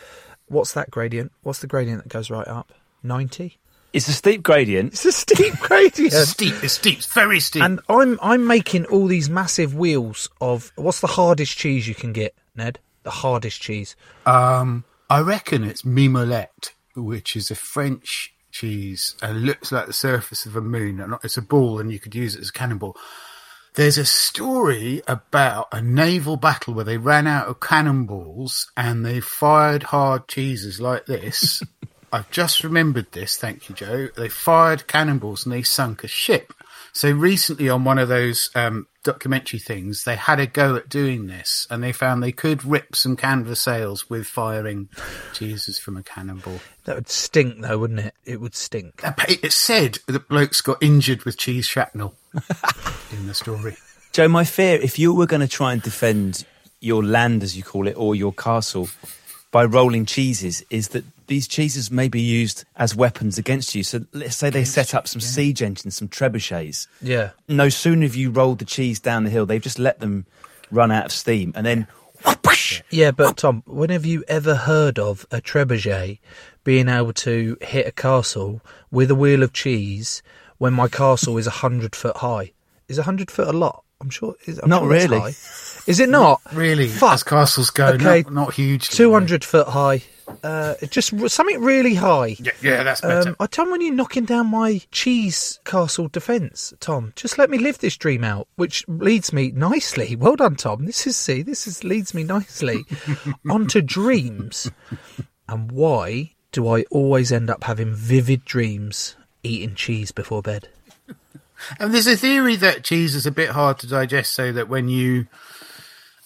What's that gradient? What's the gradient that goes right up? Ninety. It's a steep gradient. It's a steep gradient. It's steep. It's steep. It's very steep. And I'm I'm making all these massive wheels of what's the hardest cheese you can get, Ned? The hardest cheese. Um, I reckon it's mimolette, which is a French cheese and looks like the surface of a moon. And It's a ball, and you could use it as a cannonball. There's a story about a naval battle where they ran out of cannonballs and they fired hard cheeses like this. I've just remembered this. Thank you, Joe. They fired cannonballs and they sunk a ship. So recently on one of those um, documentary things, they had a go at doing this and they found they could rip some canvas sails with firing cheeses from a cannonball. That would stink, though, wouldn't it? It would stink. It said that blokes got injured with cheese shrapnel in the story. Joe, my fear, if you were going to try and defend your land, as you call it, or your castle by rolling cheeses, is that these cheeses may be used as weapons against you. So let's say they set up some siege engines, some trebuchets. Yeah. No sooner have you rolled the cheese down the hill, they've just let them run out of steam, and then Yeah, but Tom, when have you ever heard of a trebuchet being able to hit a castle with a wheel of cheese when my castle is a hundred foot high? Is a hundred foot a lot? I'm sure. Is, I'm Not sure really. Is it not? Really, Fuck. as castles go, Okay. not, not huge. Two hundred foot high. Uh, just something really high. Yeah, yeah, that's better. Um, I tell when you're knocking down my cheese castle defence, Tom. Just let me live this dream out, which leads me nicely. Well done, Tom. This is see, this is leads me nicely onto dreams. And why do I always end up having vivid dreams eating cheese before bed? And there's a theory that cheese is a bit hard to digest, so that when you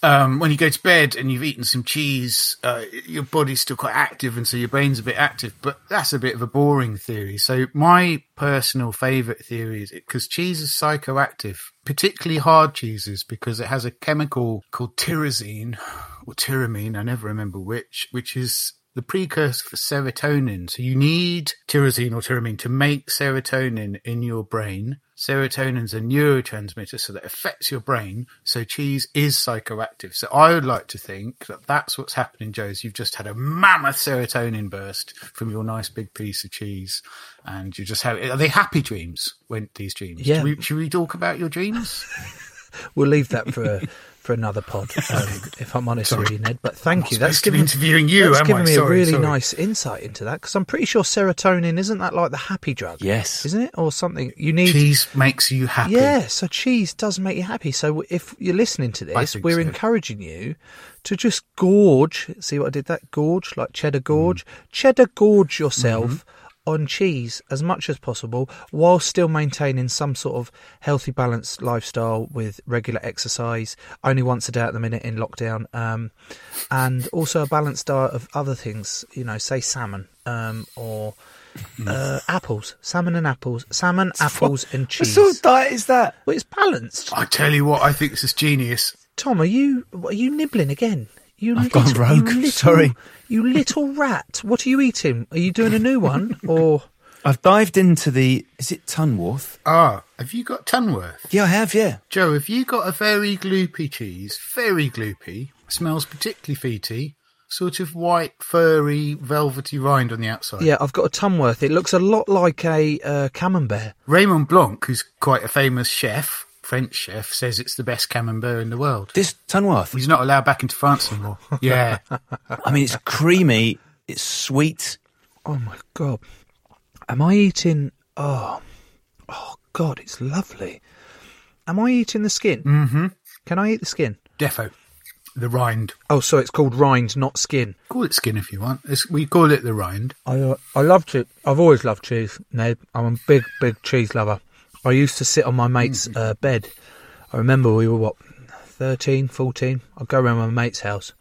um, when you go to bed and you've eaten some cheese, uh, your body's still quite active, and so your brain's a bit active. But that's a bit of a boring theory. So my personal favourite theory is because cheese is psychoactive, particularly hard cheeses, because it has a chemical called tyrosine or tyramine. I never remember which, which is the precursor for serotonin. So you need tyrosine or tyramine to make serotonin in your brain. Serotonin's a neurotransmitter, so that affects your brain. So cheese is psychoactive. So I would like to think that that's what's happening, Joe. Is you've just had a mammoth serotonin burst from your nice big piece of cheese, and you just have. Are they happy dreams? Went these dreams? Yeah. Should we, should we talk about your dreams? We'll leave that for for another pod, um, if I'm honest Sorry. with you, Ned. But thank you. That's supposed to be given interviewing you, That's am given I? me a really sorry. nice insight into that because I'm pretty sure serotonin isn't that like the happy drug? Yes. isn't it, or something? You need cheese makes you happy. Yeah, so cheese does make you happy. So if you're listening to this, we're so. encouraging you to just gorge. See what I did? That gorge, like cheddar gorge, Mm. cheddar gorge yourself Mm-hmm. On cheese as much as possible, while still maintaining some sort of healthy, balanced lifestyle with regular exercise. Only once a day at the minute in lockdown, um, and also a balanced diet of other things. You know, say salmon um, or. Mm. Uh, apples, salmon and apples, salmon, apples, and cheese. what sort of diet is that? Well, it's balanced. I tell you what, I think this is genius. Tom, are you are you nibbling again? You I've gone little- rogue, You little, sorry. You little rat. What are you eating? Are you doing a new one or? I've dived into the. Is it Tunworth? Ah, have you got Tunworth? Yeah, I have. Yeah. Joe, have you got a very gloopy cheese? Very gloopy. Smells particularly feety. Sort of white, furry, velvety rind on the outside. Yeah, I've got a Tunworth. It looks a lot like a uh, camembert. Raymond Blanc, who's quite a famous chef, French chef, says it's the best camembert in the world. This Tunworth. He's not allowed back into France anymore. Yeah. I mean, it's creamy. It's sweet. Oh my god! Am I eating? Oh, oh god! It's lovely. Am I eating the skin? mm-hmm. Can I eat the skin? Defo. The rind. Oh, so it's called rind, not skin. Call it skin if you want. It's, we call it the rind. I uh, I love cheese. I've always loved cheese, Ned. I'm a big, big cheese lover. I used to sit on my mate's uh, bed. I remember we were, what, 13, 14? I'd go around my mate's house.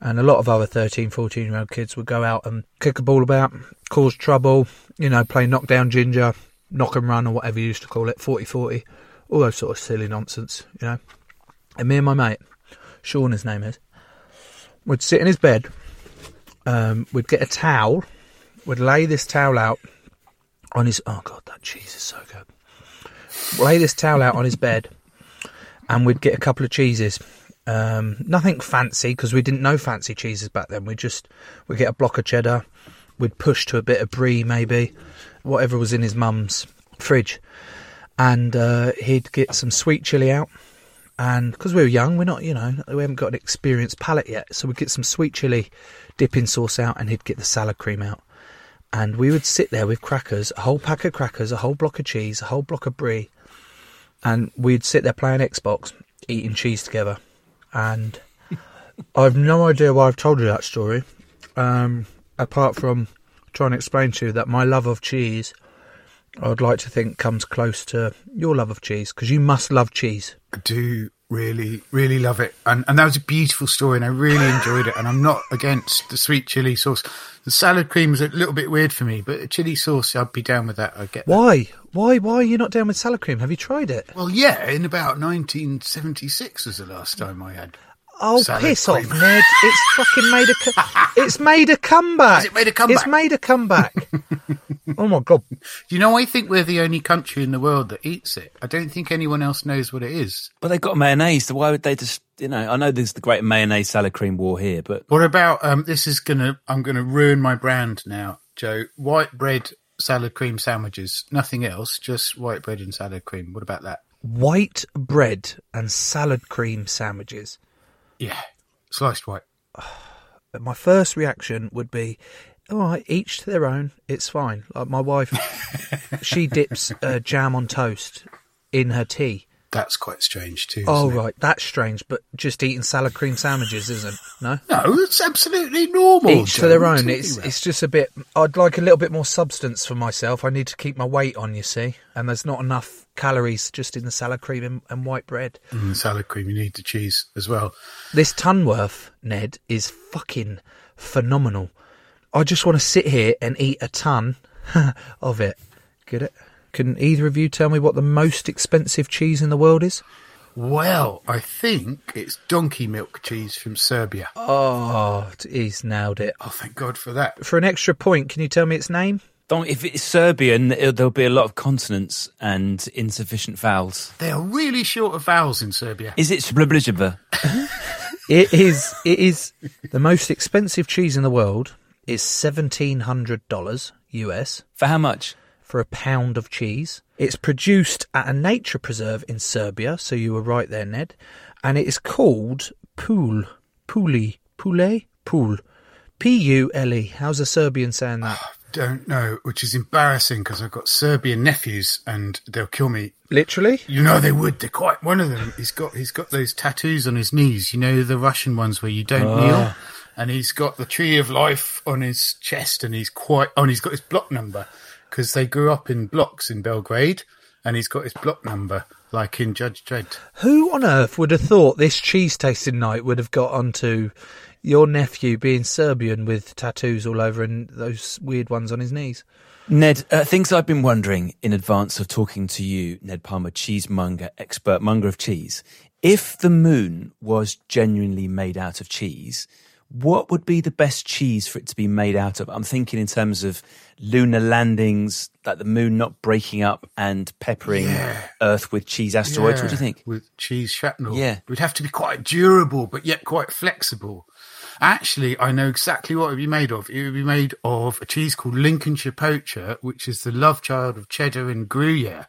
And a lot of other 13, 14 year old kids would go out and kick a ball about, cause trouble, you know, play knockdown ginger, knock and run, or whatever you used to call it, 40 40, all those sort of silly nonsense, you know. And me and my mate, Sean, his name is, would sit in his bed, um, we'd get a towel, would lay this towel out on his. Oh god, that cheese is so good. Lay this towel out on his bed, and we'd get a couple of cheeses. Um, nothing fancy because we didn't know fancy cheeses back then. We just we'd get a block of cheddar. We'd push to a bit of brie, maybe whatever was in his mum's fridge, and uh, he'd get some sweet chili out. And because we were young, we're not, you know, we haven't got an experienced palate yet, so we'd get some sweet chili dipping sauce out, and he'd get the salad cream out and we would sit there with crackers, a whole pack of crackers, a whole block of cheese, a whole block of brie, and we'd sit there playing Xbox, eating cheese together. And I've no idea why I've told you that story, um, apart from trying to explain to you that my love of cheese, I'd like to think, comes close to your love of cheese because you must love cheese. I do really, really love it. And and that was a beautiful story, and I really enjoyed it. And I'm not against the sweet chili sauce. The salad cream was a little bit weird for me, but a chili sauce, I'd be down with that. I get that. Why? Why? Why are you not down with salad cream? Have you tried it? Well, yeah, in about 1976 was the last time I had. Oh, salad piss cream. off, Ned! It's fucking made a. It's made a comeback. Has it made a comeback? It's made a comeback. oh my god! You know, I think we're the only country in the world that eats it. I don't think anyone else knows what it is. But they've got mayonnaise, so why would they just, you know, I know there's the great mayonnaise salad cream war here, but What about um? This is gonna. I'm gonna ruin my brand now, Joe. White bread salad cream sandwiches. Nothing else. Just white bread and salad cream. What about that? White bread and salad cream sandwiches. Yeah, sliced white. My first reaction would be, all right, each to their own. It's fine. Like my wife, she dips uh, jam on toast in her tea. That's quite strange too. Oh it? right, that's strange. But just eating salad cream sandwiches isn't no. No, it's absolutely normal. Each Joe. to their What are you own. It's about? it's just a bit. I'd like a little bit more substance for myself. I need to keep my weight on. You see, and there's not enough calories just in the salad cream and, and white bread. Mm, salad cream. You need the cheese as well. This Tunworth Ned is fucking phenomenal. I just want to sit here and eat a ton of it. Get it? Can either of you tell me what the most expensive cheese in the world is? Well, I think it's donkey milk cheese from Serbia. Oh, he's nailed it. Oh, thank God for that. For an extra point, can you tell me its name? Don't, if it's Serbian, it'll- there'll be a lot of consonants and insufficient vowels. They are really short of vowels in Serbia. Is it Sbliblijiva? It is. It is the most expensive cheese in the world. Is seventeen hundred dollars US For how much? for a pound of cheese. It's produced at a nature preserve in Serbia, so you were right there, Ned. And it is called Pool. Puli. Pule? Pool. P U L E. How's a Serbian saying that? Ah, Don't know, which is embarrassing because I've got Serbian nephews and they'll kill me. Literally? You know they would. They're quite. One of them. He's got. He's got those tattoos on his knees. You know the Russian ones where you don't Ah. kneel. And he's got the tree of life on his chest, and he's quite. Oh, and he's got his block number because they grew up in blocks in Belgrade, and he's got his block number like in Judge Dredd. Who on earth would have thought this cheese tasting night would have got onto your nephew being Serbian with tattoos all over and those weird ones on his knees? Ned, uh, things I've been wondering in advance of talking to you, Ned Palmer, cheesemonger, expert monger of cheese. If the moon was genuinely made out of cheese, what would be the best cheese for it to be made out of? I'm thinking in terms of lunar landings, like the moon not breaking up and peppering Yeah. Earth with cheese asteroids. What do you think? With cheese shrapnel. Yeah. It would have to be quite durable, but yet quite flexible. Actually, I know exactly what it would be made of. It would be made of a cheese called Lincolnshire Poacher, which is the love child of cheddar and Gruyere.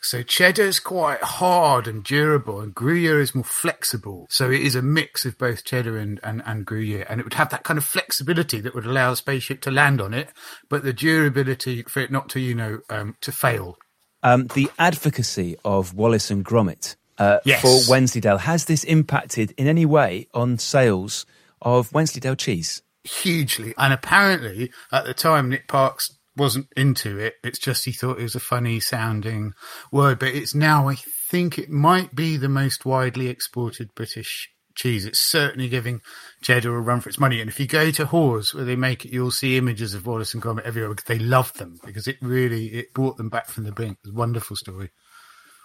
So cheddar is quite hard and durable, and Gruyere is more flexible. So it is a mix of both cheddar and, and, and Gruyere, and it would have that kind of flexibility that would allow a spaceship to land on it, but the durability for it not to, you know, um, to fail. Um, the advocacy of Wallace and Gromit uh, Yes. for Wensleydale, has this impacted in any way on sales of Wensleydale cheese? hugely. And apparently, at the time, Nick Parks wasn't into it. It's just he thought it was a funny sounding word. But it's now, I think it might be the most widely exported British cheese. It's certainly giving cheddar a run for its money. And if you go to Hawes where they make it, you'll see images of Wallace and Gromit everywhere because they love them because it really, it brought them back from the brink. It was a wonderful story.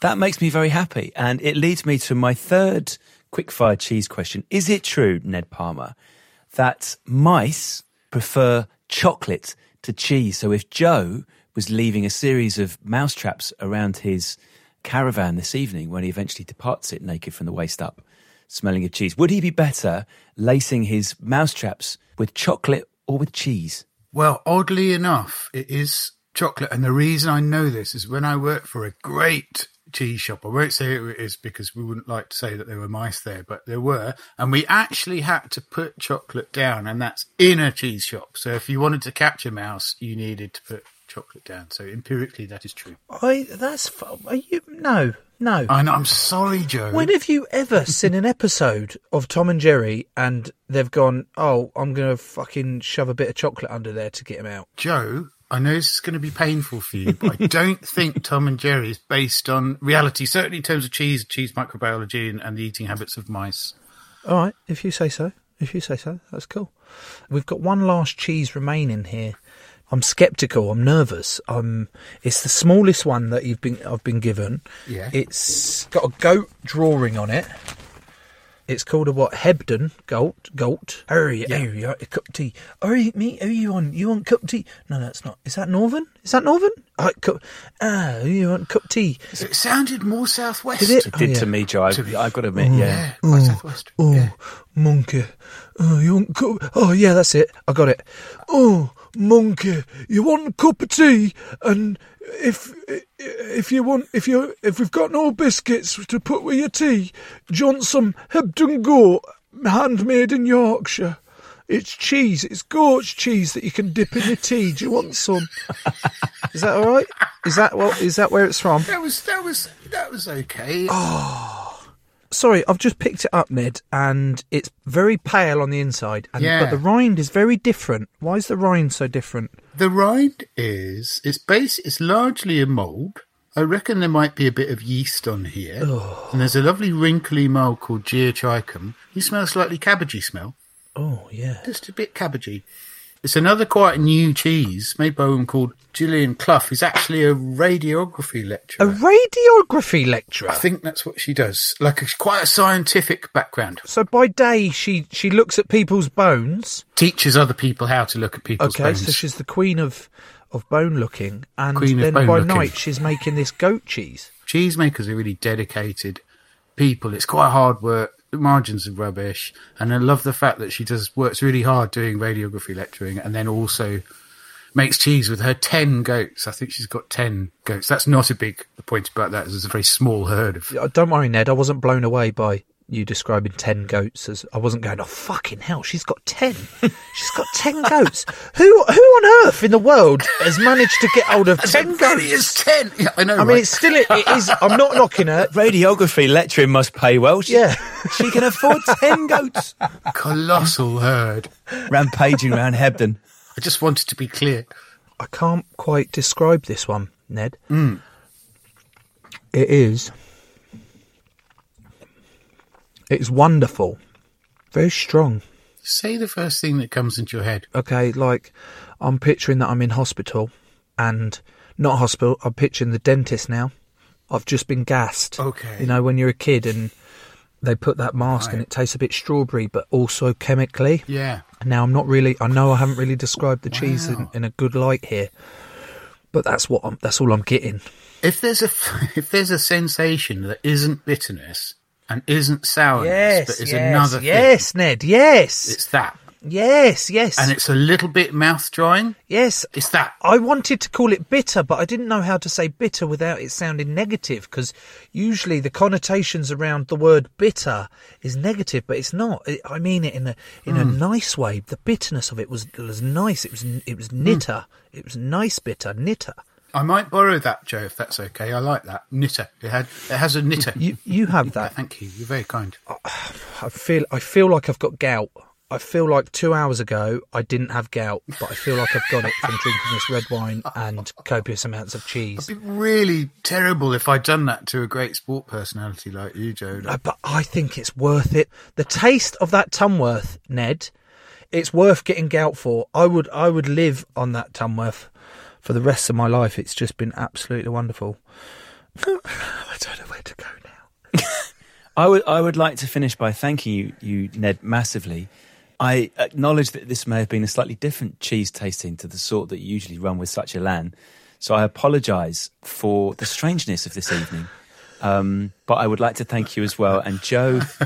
That makes me very happy. And it leads me to my third quickfire cheese question. Is it true, Ned Palmer, that mice prefer chocolate to cheese? So if Joe was leaving a series of mousetraps around his caravan this evening when he eventually departs it naked from the waist up, smelling of cheese, would he be better lacing his mousetraps with chocolate or with cheese? Well, oddly enough, it is chocolate. And the reason I know this is when I worked for a great cheese shop. I won't say who it is because we wouldn't like to say that there were mice there, but there were. And we actually had to put chocolate down, and that's in a cheese shop. So if you wanted to catch a mouse, you needed to put chocolate down. So empirically, that is true. I that's are you no no. I know, I'm sorry, Joe. When have you ever seen an episode of Tom and Jerry and they've gone, oh, I'm going to fucking shove a bit of chocolate under there to get him out? Joe, I know this is going to be painful for you, but I don't think Tom and Jerry is based on reality, certainly in terms of cheese, cheese microbiology, and, and the eating habits of mice. All right, if you say so. If you say so, that's cool. We've got one last cheese remaining here. I'm skeptical. I'm nervous. Um, it's the smallest one that you've been I've been given. Yeah. It's got a goat drawing on it. It's called a what? Hebden goat. Goat. Hurry, Yeah. hurry, a cup of tea. Hurry, me. Who you want? You want cup of tea? No, that's not. Is that Northern? Is that Northern? I cup. Ah, who you want cup of tea? It sounded more southwest. Did it? It did Oh, to me, Joe. I, I've got to admit, Oh. yeah. quite southwest. Oh, monkey. Oh, you want cup? Oh, yeah, that's it. I got it. Oh, monkey, you want a cup of tea? And if if you want, if you if we've got no biscuits to put with your tea, do you want some Hebden goat, handmade in Yorkshire? It's cheese. It's goat's cheese that you can dip in your tea. Do you want some? Is that all right? Is that well? Is that where it's from? That was that was that was okay. Oh. Sorry, I've just picked it up, Ned, and it's very pale on the inside. And, Yeah. But the rind is very different. Why is the rind so different? The rind is it's base it's largely a mould. I reckon there might be a bit of yeast on here. oh. And there's a lovely wrinkly mould called Geotrichum. You smell slightly cabbagey smell. Oh, yeah. Just a bit cabbagey. It's another quite new cheese made by a woman called Gillian Clough, who's actually a radiography lecturer. A radiography lecturer. I think that's what she does. Like a, quite a scientific background. So by day, she she looks at people's bones. Teaches other people how to look at people's bones. Okay, bones. so she's the queen of of bone looking, and Queen then by looking. night she's making this goat cheese. cheesemakers are really dedicated people. It's quite hard work. Margins are rubbish, and I love the fact that she does works really hard doing radiography lecturing, and then also makes cheese with her ten goats. I think she's got ten goats. That's not a big. Point about that. it's a very small herd of. Don't worry, Ned. I wasn't blown away by you describing ten goats as I wasn't going. Oh fucking hell! She's got ten. she's got ten goats. Who who on earth in the world has managed to get hold of ten goats? It's ten. Yeah, I know. I mean, it's still it is. I'm not knocking her. Radiography lecturing must pay well. She, Yeah. she can afford 10 goats. colossal herd. Rampaging around Hebden. I just wanted to be clear. I can't quite describe this one, Ned. Mm. It is. It's wonderful. Very strong. Say the first thing that comes into your head. Okay, like I'm picturing that I'm in hospital and not hospital, I'm picturing the dentist now. I've just been gassed. Okay. You know, when you're a kid and they put that mask and it tastes a bit strawberry, but also chemically. Yeah. Now I'm not really. I know I haven't really described the cheese in, in a good light here, but that's what I'm. That's all I'm getting. If there's a if there's a sensation that isn't bitterness and isn't sourness, but is another thing, yes, Ned. Yes, it's that. yes, yes, And it's a little bit mouth drying. yes. It's that. I wanted to call it bitter, but I didn't know how to say bitter without it sounding negative. Because usually the connotations around the word bitter is negative, but it's not. I mean it in a in a hmm. nice way. The bitterness of it was was nice. It was it was knitter. Hmm. It was nice bitter knitter. I might borrow that, Joe, if that's okay. I like that knitter. It had it has a knitter. You you have that. Thank you. You're very kind. I feel I feel like I've got gout. I feel like two hours ago I didn't have gout, but I feel like I've got it from drinking this red wine and copious amounts of cheese. It'd be really terrible if I'd done that to a great sport personality like you, Joe. Uh, But I think it's worth it. The taste of that Tunworth, Ned, it's worth getting gout for. I would I would live on that Tunworth for the rest of my life. It's just been absolutely wonderful. I don't know where to go now. I would I would like to finish by thanking you, you Ned, massively. I acknowledge that this may have been a slightly different cheese tasting to the sort that you usually run with such a lan. so I apologise for the strangeness of this evening. Um, but I would like to thank you as well, and Joe,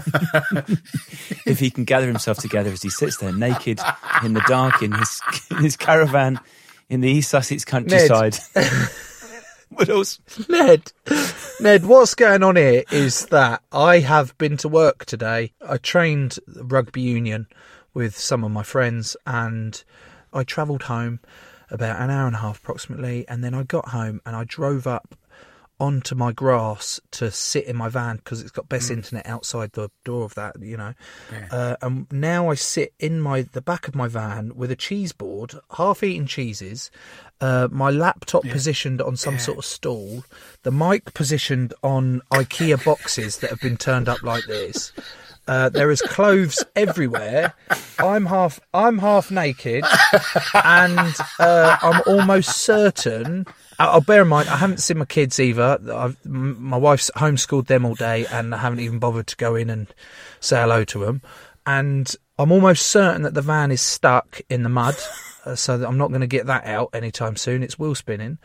if he can gather himself together as he sits there naked in the dark in his in his caravan in the East Sussex countryside. what else? Ned, Ned, what's going on here is that I have been to work today. I trained rugby union with some of my friends and I travelled home about an hour and a half approximately. And then I got home and I drove up onto my grass to sit in my van because it's got best internet outside the door of that, you know. Yeah. Uh, and now I sit in my the back of my van with a cheese board, half eaten cheeses, uh, my laptop positioned on some sort of stool, the mic positioned on IKEA boxes that have been turned up like this. Uh, there is clothes everywhere. I'm half I'm half naked, and uh, I'm almost certain. I'll bear in mind I haven't seen my kids either. I've, my wife's homeschooled them all day, and I haven't even bothered to go in and say hello to them. And I'm almost certain that the van is stuck in the mud, uh, so that I'm not going to get that out anytime soon. It's wheel spinning,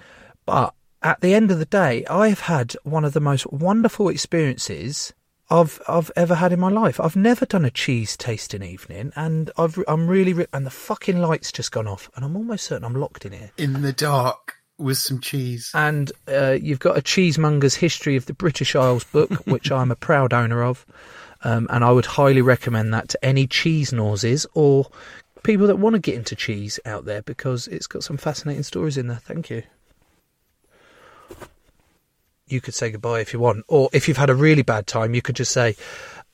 but at the end of the day, I have had one of the most wonderful experiences I've I've ever had in my life. I've never done a cheese tasting evening, and I've I'm really re- and the fucking lights just gone off, and I'm almost certain I'm locked in here. In the dark with some cheese. And uh, you've got a cheesemonger's history of the British Isles book, which I'm a proud owner of, um, and I would highly recommend that to any cheese noses or people that want to get into cheese out there because it's got some fascinating stories in there. Thank you. You could say goodbye if you want, or if you've had a really bad time, you could just say,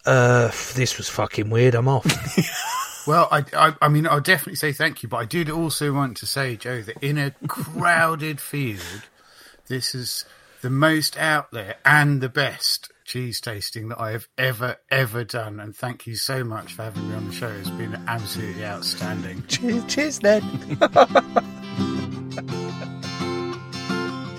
uh, "This was fucking weird. I'm off." Well, I, I, I mean, I'll definitely say thank you, but I did also want to say, Joe, that in a crowded field, this is the most out there and the best cheese tasting that I have ever, ever done. And thank you so much for having me on the show. It's been absolutely outstanding. cheers, cheers, Ned.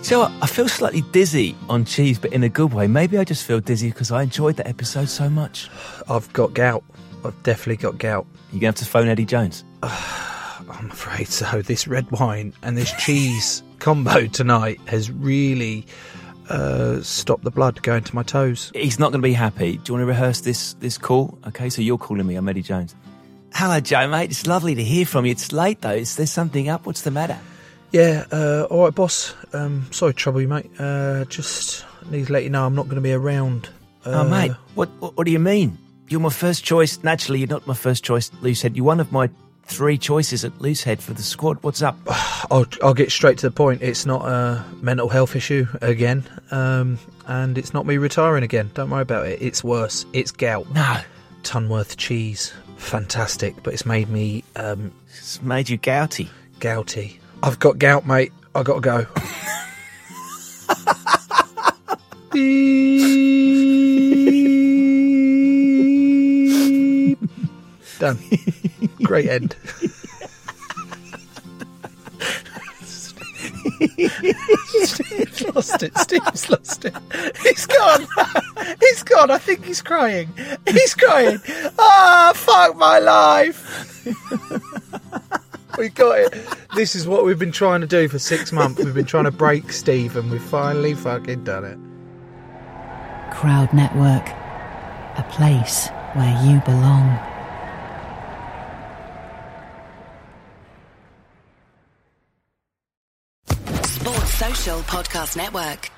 So I I feel slightly dizzy on cheese, but in a good way. Maybe I just feel dizzy because I enjoyed that episode so much. I've got gout. I've definitely got gout. You're going to have to phone Eddie Jones. I'm afraid so. This red wine and this cheese combo tonight has really uh, stopped the blood going to my toes. He's not going to be happy. Do you want to rehearse this this call? Okay, so you're calling me. I'm Eddie Jones. Hello, Joe, mate. It's lovely to hear from you. It's late though. Is there something up? What's the matter? Yeah, uh, all right, boss. Um, sorry to trouble you, mate. Uh, just need to let you know I'm not going to be around. Uh, oh, mate, what, what what do you mean? You're my first choice. Naturally, you're not my first choice, Loosehead. You're one of my three choices at Loosehead for the squad. What's up? I'll, I'll get straight to the point. It's not a mental health issue again, um, and it's not me retiring again. Don't worry about it. It's worse. It's gout. No. Tunworth cheese. Fantastic, but it's made me. Um, it's made you gouty. Gouty. I've got gout, mate. I got to go. Done. Great end. Steve's lost it. Steve's lost it. He's gone. He's gone. I think he's crying. He's crying. Ah, fuck my life. we got it. This is what we've been trying to do for six months. We've been trying to break Steve, and we've finally fucking done it. Crowd Network, a place where you belong. Sports Social Podcast Network.